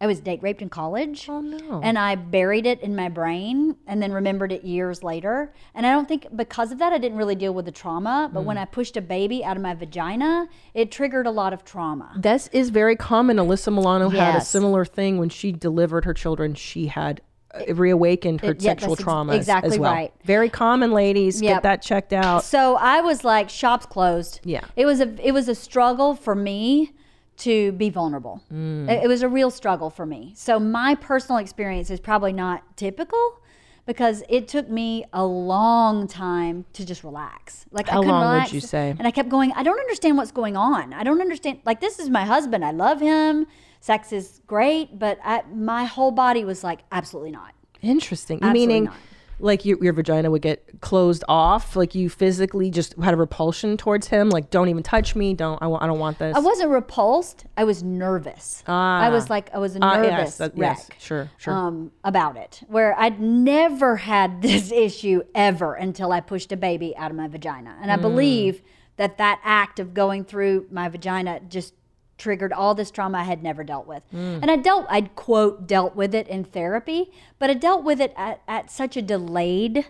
I was date raped in college. Oh, no. And I buried it in my brain and then remembered it years later. And I don't think because of that I didn't really deal with the trauma. But Mm. when I pushed a baby out of my vagina, it triggered a lot of trauma. This is very common. Alyssa Milano had a similar thing when she delivered her children. She had uh, reawakened her it- yeah, sexual trauma ex- exactly as well. right. Very common, ladies. Yep. Get that checked out. So I was like, shops closed. Yeah. It was a it was a struggle for me to be vulnerable. Mm. It, it was a real struggle for me. So my personal experience is probably not typical because it took me a long time to just relax. Like I How couldn't long would relax. you say? And I kept going, I don't understand what's going on. I don't understand like this is my husband. I love him. Sex is great, but I, my whole body was like absolutely not. Interesting. Absolutely Meaning, not. Like your, your vagina would get closed off. Like you physically just had a repulsion towards him. Like, don't even touch me. Don't. I, I don't want this. I wasn't repulsed. I was nervous. Ah. I was like I was a Ah, nervous yes, that- wreck. yes, sure, sure. Um, about it, where I'd never had this issue ever until I pushed a baby out of my vagina, and I Mm. believe that that act of going through my vagina just triggered all this trauma I had never dealt with. Mm. And I dealt, I'd quote, dealt with it in therapy, but I dealt with it at, at such a delayed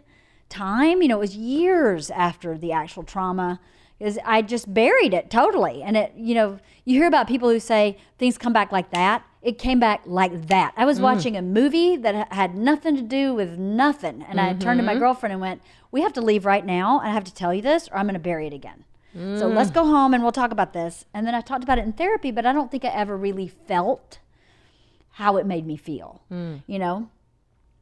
time. You know, it was years after the actual trauma is I just buried it totally. And it, you know, you hear about people who say things come back like that. It came back like that. I was watching a movie that had nothing to do with nothing. And I turned to my girlfriend and went, We have to leave right now. I have to tell you this, or I'm going to bury it again. So mm. let's go home and we'll talk about this. And then I talked about it in therapy, but I don't think I ever really felt how it made me feel. Mm. You know,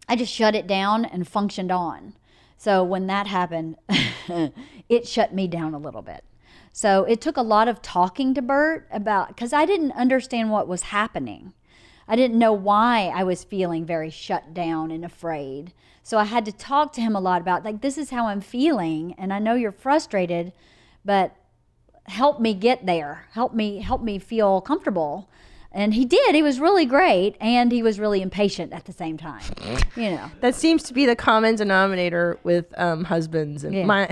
I just shut it down and functioned on. So when that happened, it shut me down a little bit. So it took a lot of talking to Bert about because I didn't understand what was happening. I didn't know why I was feeling very shut down and afraid. So I had to talk to him a lot about like this is how I'm feeling and I know you're frustrated, but help me get there. Help me help me feel comfortable. And he did. He was really great and he was really impatient at the same time. You know. That seems to be the common denominator with um, husbands and Yeah. my.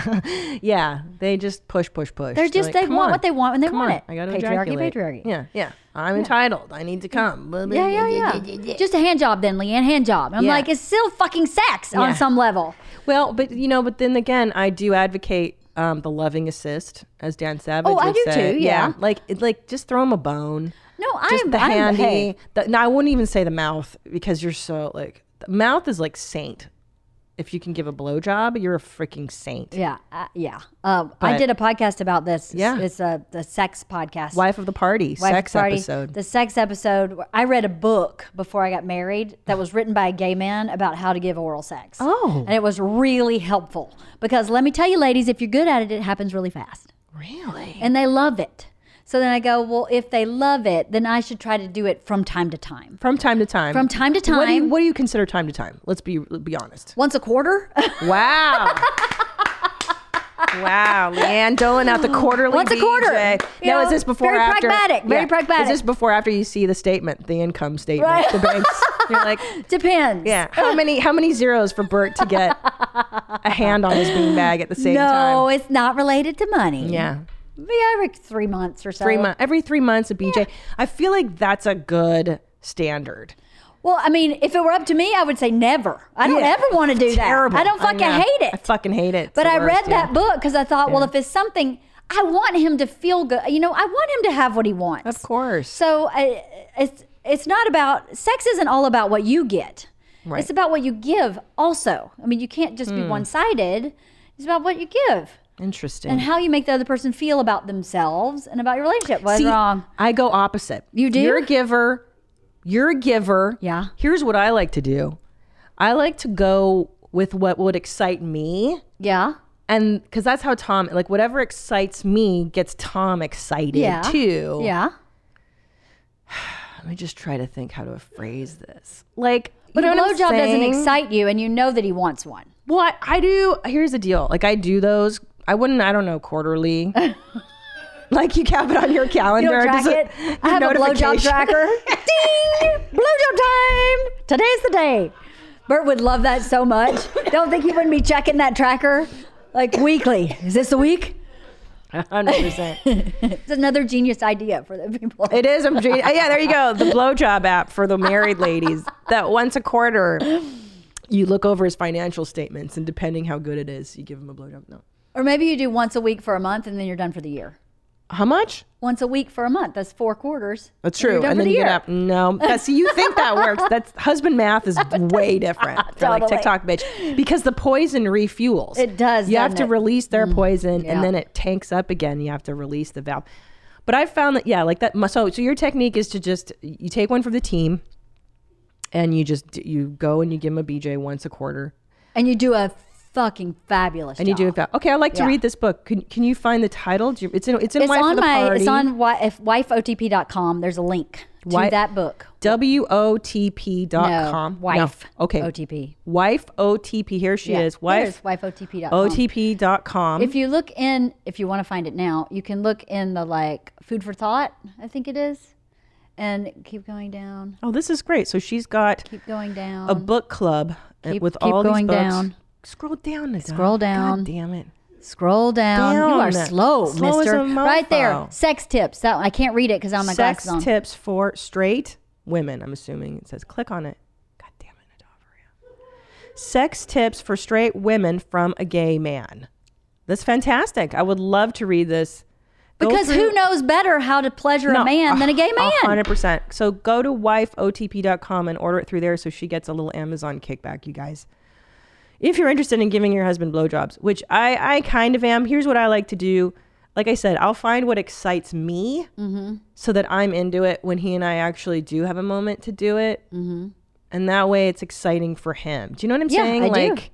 yeah, they just push, push, push. They're just- they "Come want on, what they want when they come want on, it. I got to Patriarchy, ejaculate." patriarchy. Yeah, yeah. I'm entitled. I need to come. Yeah, yeah, yeah. Just a hand job then, LeeAnn, hand job. I'm Yeah. like, it's still fucking sex Yeah. on some level. Well, but you know, but then again, I do advocate um, the loving assist, as Dan Savage Oh, I do say. too, yeah. like like just throw him a bone. No, Just I'm the I'm, handy. hey, The, no, I wouldn't even say the mouth because you're so like the mouth is like saint. If you can give a blowjob, you're a freaking saint. yeah, uh, yeah. Uh, I did a podcast about this. Yeah. it's a the sex podcast. Wife of the party, Wife sex Party. episode. The sex episode. I read a book before I got married that was written by a gay man about how to give oral sex. Oh. and it was really helpful because let me tell you, ladies, if you're good at it, it happens really fast. really? and they love it. So then I go, well, if they love it, then I should try to do it from time to time. From time to time. From time to What do you, time. what do you consider time to time? Let's be be honest. Once a quarter? Wow. wow, LeeAnn doling out the quarterly. Once a quarter. BJ. You No, know, is this before very after? pragmatic, very pragmatic. Is this before after you see the statement, the income statement, Right. the banks? You're like, Depends. yeah. How many how many zeros for Bert to get a hand on his beanbag at the same no, time? No, it's not related to money. Yeah. Yeah, every three months or so. Three months every three months a BJ. I feel like that's a good standard. Well, I mean, if it were up to me, I would say never. I don't Yeah. ever want to do that. Terrible. I don't fucking know. hate it. I fucking hate it. It's But I worst, read yeah. that book because I thought, well, if it's something, I want him to feel good. You know, I want him to have what he wants. Of course. So I, it's it's not about sex. Isn't all about what you get. Right. It's about what you give. Also, I mean, you can't just Hmm. be one sided. It's about what you give Interesting. and how you make the other person feel about themselves and about your relationship. What's See, wrong? I go opposite. You do? You're a giver. You're a giver. Yeah. Here's what I like to do. I like to go with what would excite me. Yeah. And because that's how Tom, like whatever excites me gets Tom excited Yeah. too. Yeah. Let me just try to think how to phrase this. Like, But you a blowjob doesn't excite you, and you know that he wants one. Well, I, I do. Here's the deal. Like I do those. I wouldn't. I don't know quarterly. like you have it on your calendar. You don't track it. I have a blowjob tracker. Ding! Blowjob time. Today's the day. Bert would love that so much. Don't think he wouldn't be checking that tracker like weekly. Is this the week? Hundred percent. It's another genius idea for the people. It is. I'm yeah, there you go. The blowjob app for the married ladies. That once a quarter, you look over his financial statements, and depending how good it is, you give him a blowjob. No. Or maybe you do once a week for a month, and then you're done for the year. How much? Once a week for a month. That's four quarters. That's true. done And then the you year. get up. No, that, see, you think that works. That's husband math is way different for like Totally. TikTok bitch because the poison refuels. It does, You have to it? release their mm. poison, Yeah. and then it tanks up again. You have to release the valve. But I found that yeah, like that. So so your technique is to just you take one from the team, and you just you go and you give him a BJ once a quarter, And you do a fucking fabulous and you do. Val- Okay, I'd like to Yeah. read this book. Can can you find the title? You, it's in it's in It's Wife on my. Party. It's on wi- if wifeotp.com. There's a link to Wi- that book. WOTP dot No, com. wife. No. Okay. OTP. Wife OTP. Here she Yeah, is. Wife there's wifeotp.com. OTP dot com. If you look in, if you want to find it now, you can look in the like food for thought. I think it is, and keep going down. oh, this is great. So she's got Keep going down. a book club uh, Keep- with keep all going these books. down. Scroll down. Scroll down. God damn it. Scroll down. You are Down. slow, Slow Mister. Right there. Sex tips. That I can't read it because I have my Sex glasses on. tips for straight women. I'm assuming it says click on it. God damn it, Nadavria. Sex tips for straight women from a gay man. That's fantastic. I would love to read this. Go Because through- who knows better how to pleasure a man than a gay man? hundred percent. So go to wifeotp.com and order it through there, so she gets a little Amazon kickback. You guys, if you're interested in giving your husband blowjobs, which I I kind of am. Here's what I like to do. Like I said, I'll find what excites me, Mm-hmm. so that I'm into it when he and I actually do have a moment to do it, mm-hmm. and that way it's exciting for him. Do you know what I'm Yeah, saying? I do. like,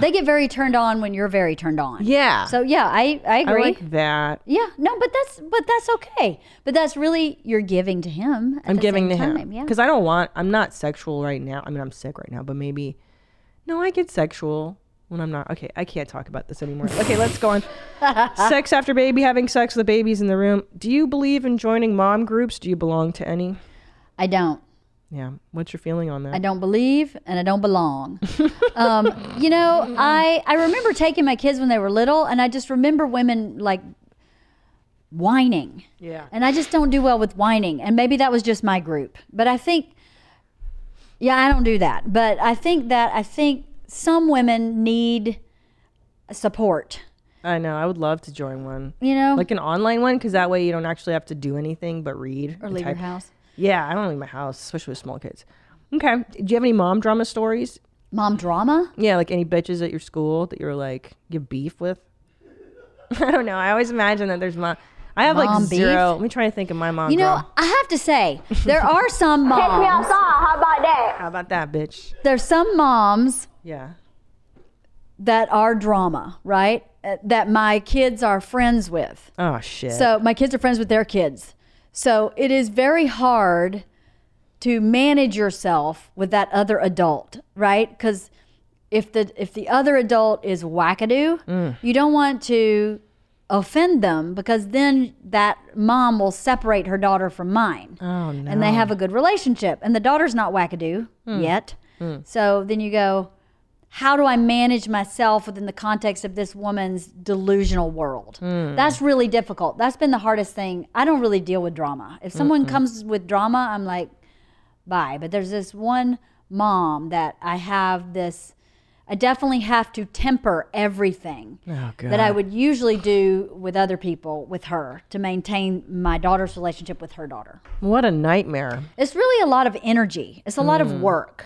They get very turned on when you're very turned on. yeah. So yeah, I I I agree. like that. yeah, no, but that's but that's okay. But that's really you're giving to him. I'm giving to same him Yeah. because I don't want. I'm not sexual right now. I mean, I'm sick right now, but maybe. No, I get sexual when I'm not. Okay, I can't talk about this anymore. Okay, let's go on. sex after baby, having sex with the babies in the room. Do you believe in joining mom groups? Do you belong to any? I don't. Yeah. What's your feeling on that? I don't believe and I don't belong. um, you know, I I remember taking my kids when they were little, and I just remember women like whining. Yeah. And I just don't do well with whining, and maybe that was just my group. But I think, yeah, I don't do that. But I think that I think some women need support. I know. I would love to join one, You know, like an online one, because that way you don't actually have to do anything but read or leave your house. Yeah, I don't leave my house, especially with small kids. Okay. Do you have any mom drama stories? Mom drama. Yeah, like any bitches at your school that you're like you beef with. I don't know. I always imagine that there's mom. I have Mom like beef? zero. Let me try to think of my mom. You know, drama. I have to say, there are some moms. Take me outside. How about that, How about that, bitch? There's some moms Yeah. that are drama, right? Uh, That my kids are friends with. Oh shit. So my kids are friends with their kids. So it is very hard to manage yourself with that other adult, right? Because if the if the other adult is wackadoo, Mm. you don't want to offend them because then that mom will separate her daughter from mine. oh no. And they have a good relationship. And the daughter's not wackadoo Hmm. yet. So then you go, how do I manage myself within the context of this woman's delusional world? Hmm. That's really difficult. That's been the hardest thing. I don't really deal with drama. If someone comes with drama, I'm like, bye. But there's this one mom that I have this, I definitely have to temper everything Oh that I would usually do with other people with her to maintain my daughter's relationship with her daughter. What a nightmare. It's really a lot of energy. It's a lot Mm. of work.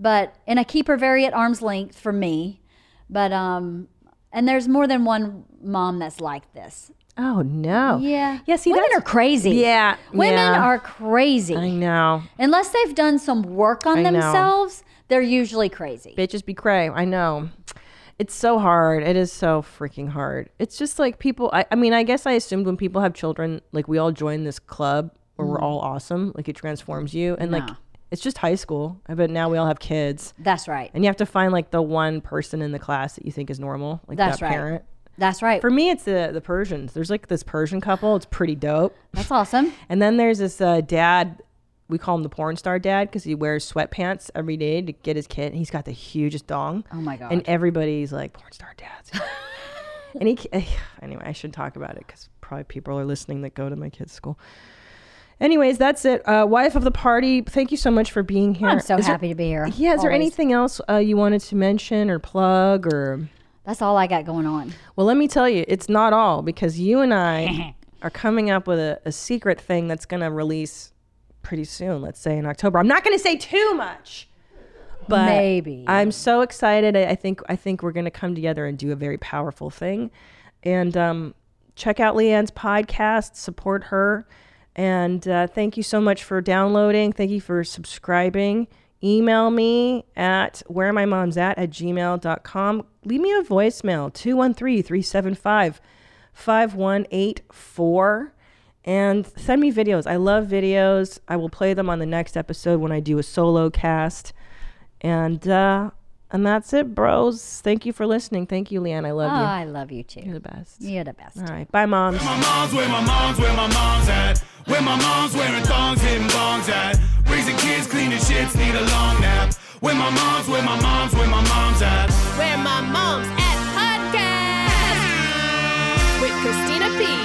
But and I keep her very at arm's length for me. But um and there's more than one mom that's like this. Oh no. Yeah. Yeah. See, women are crazy. Yeah. Women yeah. are crazy. I know. Unless they've done some work on I know. They're usually crazy. Bitches be cray. I know. It's so hard. It is so freaking hard. It's just like people. I, I mean, I guess I assumed when people have children, like we all join this club where we're all awesome. Like it transforms you, and like it's just high school. But now we all have kids, That's right. and you have to find like the one person in the class that you think is normal, like That's that right. parent. That's right. For me, it's the the Persians. There's like this Persian couple. It's pretty dope. That's awesome. And then there's this uh, dad. We call him the porn star dad because he wears sweatpants every day to get his kid. And he's got the hugest dong. Oh my god. And everybody's like, porn star dads. and he, anyway, I should talk about it because probably people are listening that go to my kids' school. Anyways, that's it. Uh, wife of the party, thank you so much for being here. I'm so Is there- happy to be here. yeah, is there anything else uh, you wanted to mention or plug or? That's all I got going on. Well, let me tell you, it's not all because you and I are coming up with a, a secret thing that's going to release pretty soon. Let's say in October. I'm not going to say too much, but Maybe. I'm so excited. I, I think I think we're going to come together and do a very powerful thing. And um, check out LeeAnn's podcast. Support her. And uh, thank you so much for downloading. Thank you for subscribing. Email me at where my mom's at at gmail.com. Leave me a voicemail 213 375 5184 and send me videos. I love videos. I will play them on the next episode when I do a solo cast. And uh, and that's it, bros. Thank you for listening. Thank you, LeeAnn. I love oh, you. I love you too. You're the best. You're the best. All right. Bye, moms. My mom's where my mom's where my mom's at. Where my mom's wearing thongs, hitting bongs at. Raising kids, cleaning shits, need a long nap. Where my mom's where my mom's where my mom's at. Where my mom's at podcast with Christina P.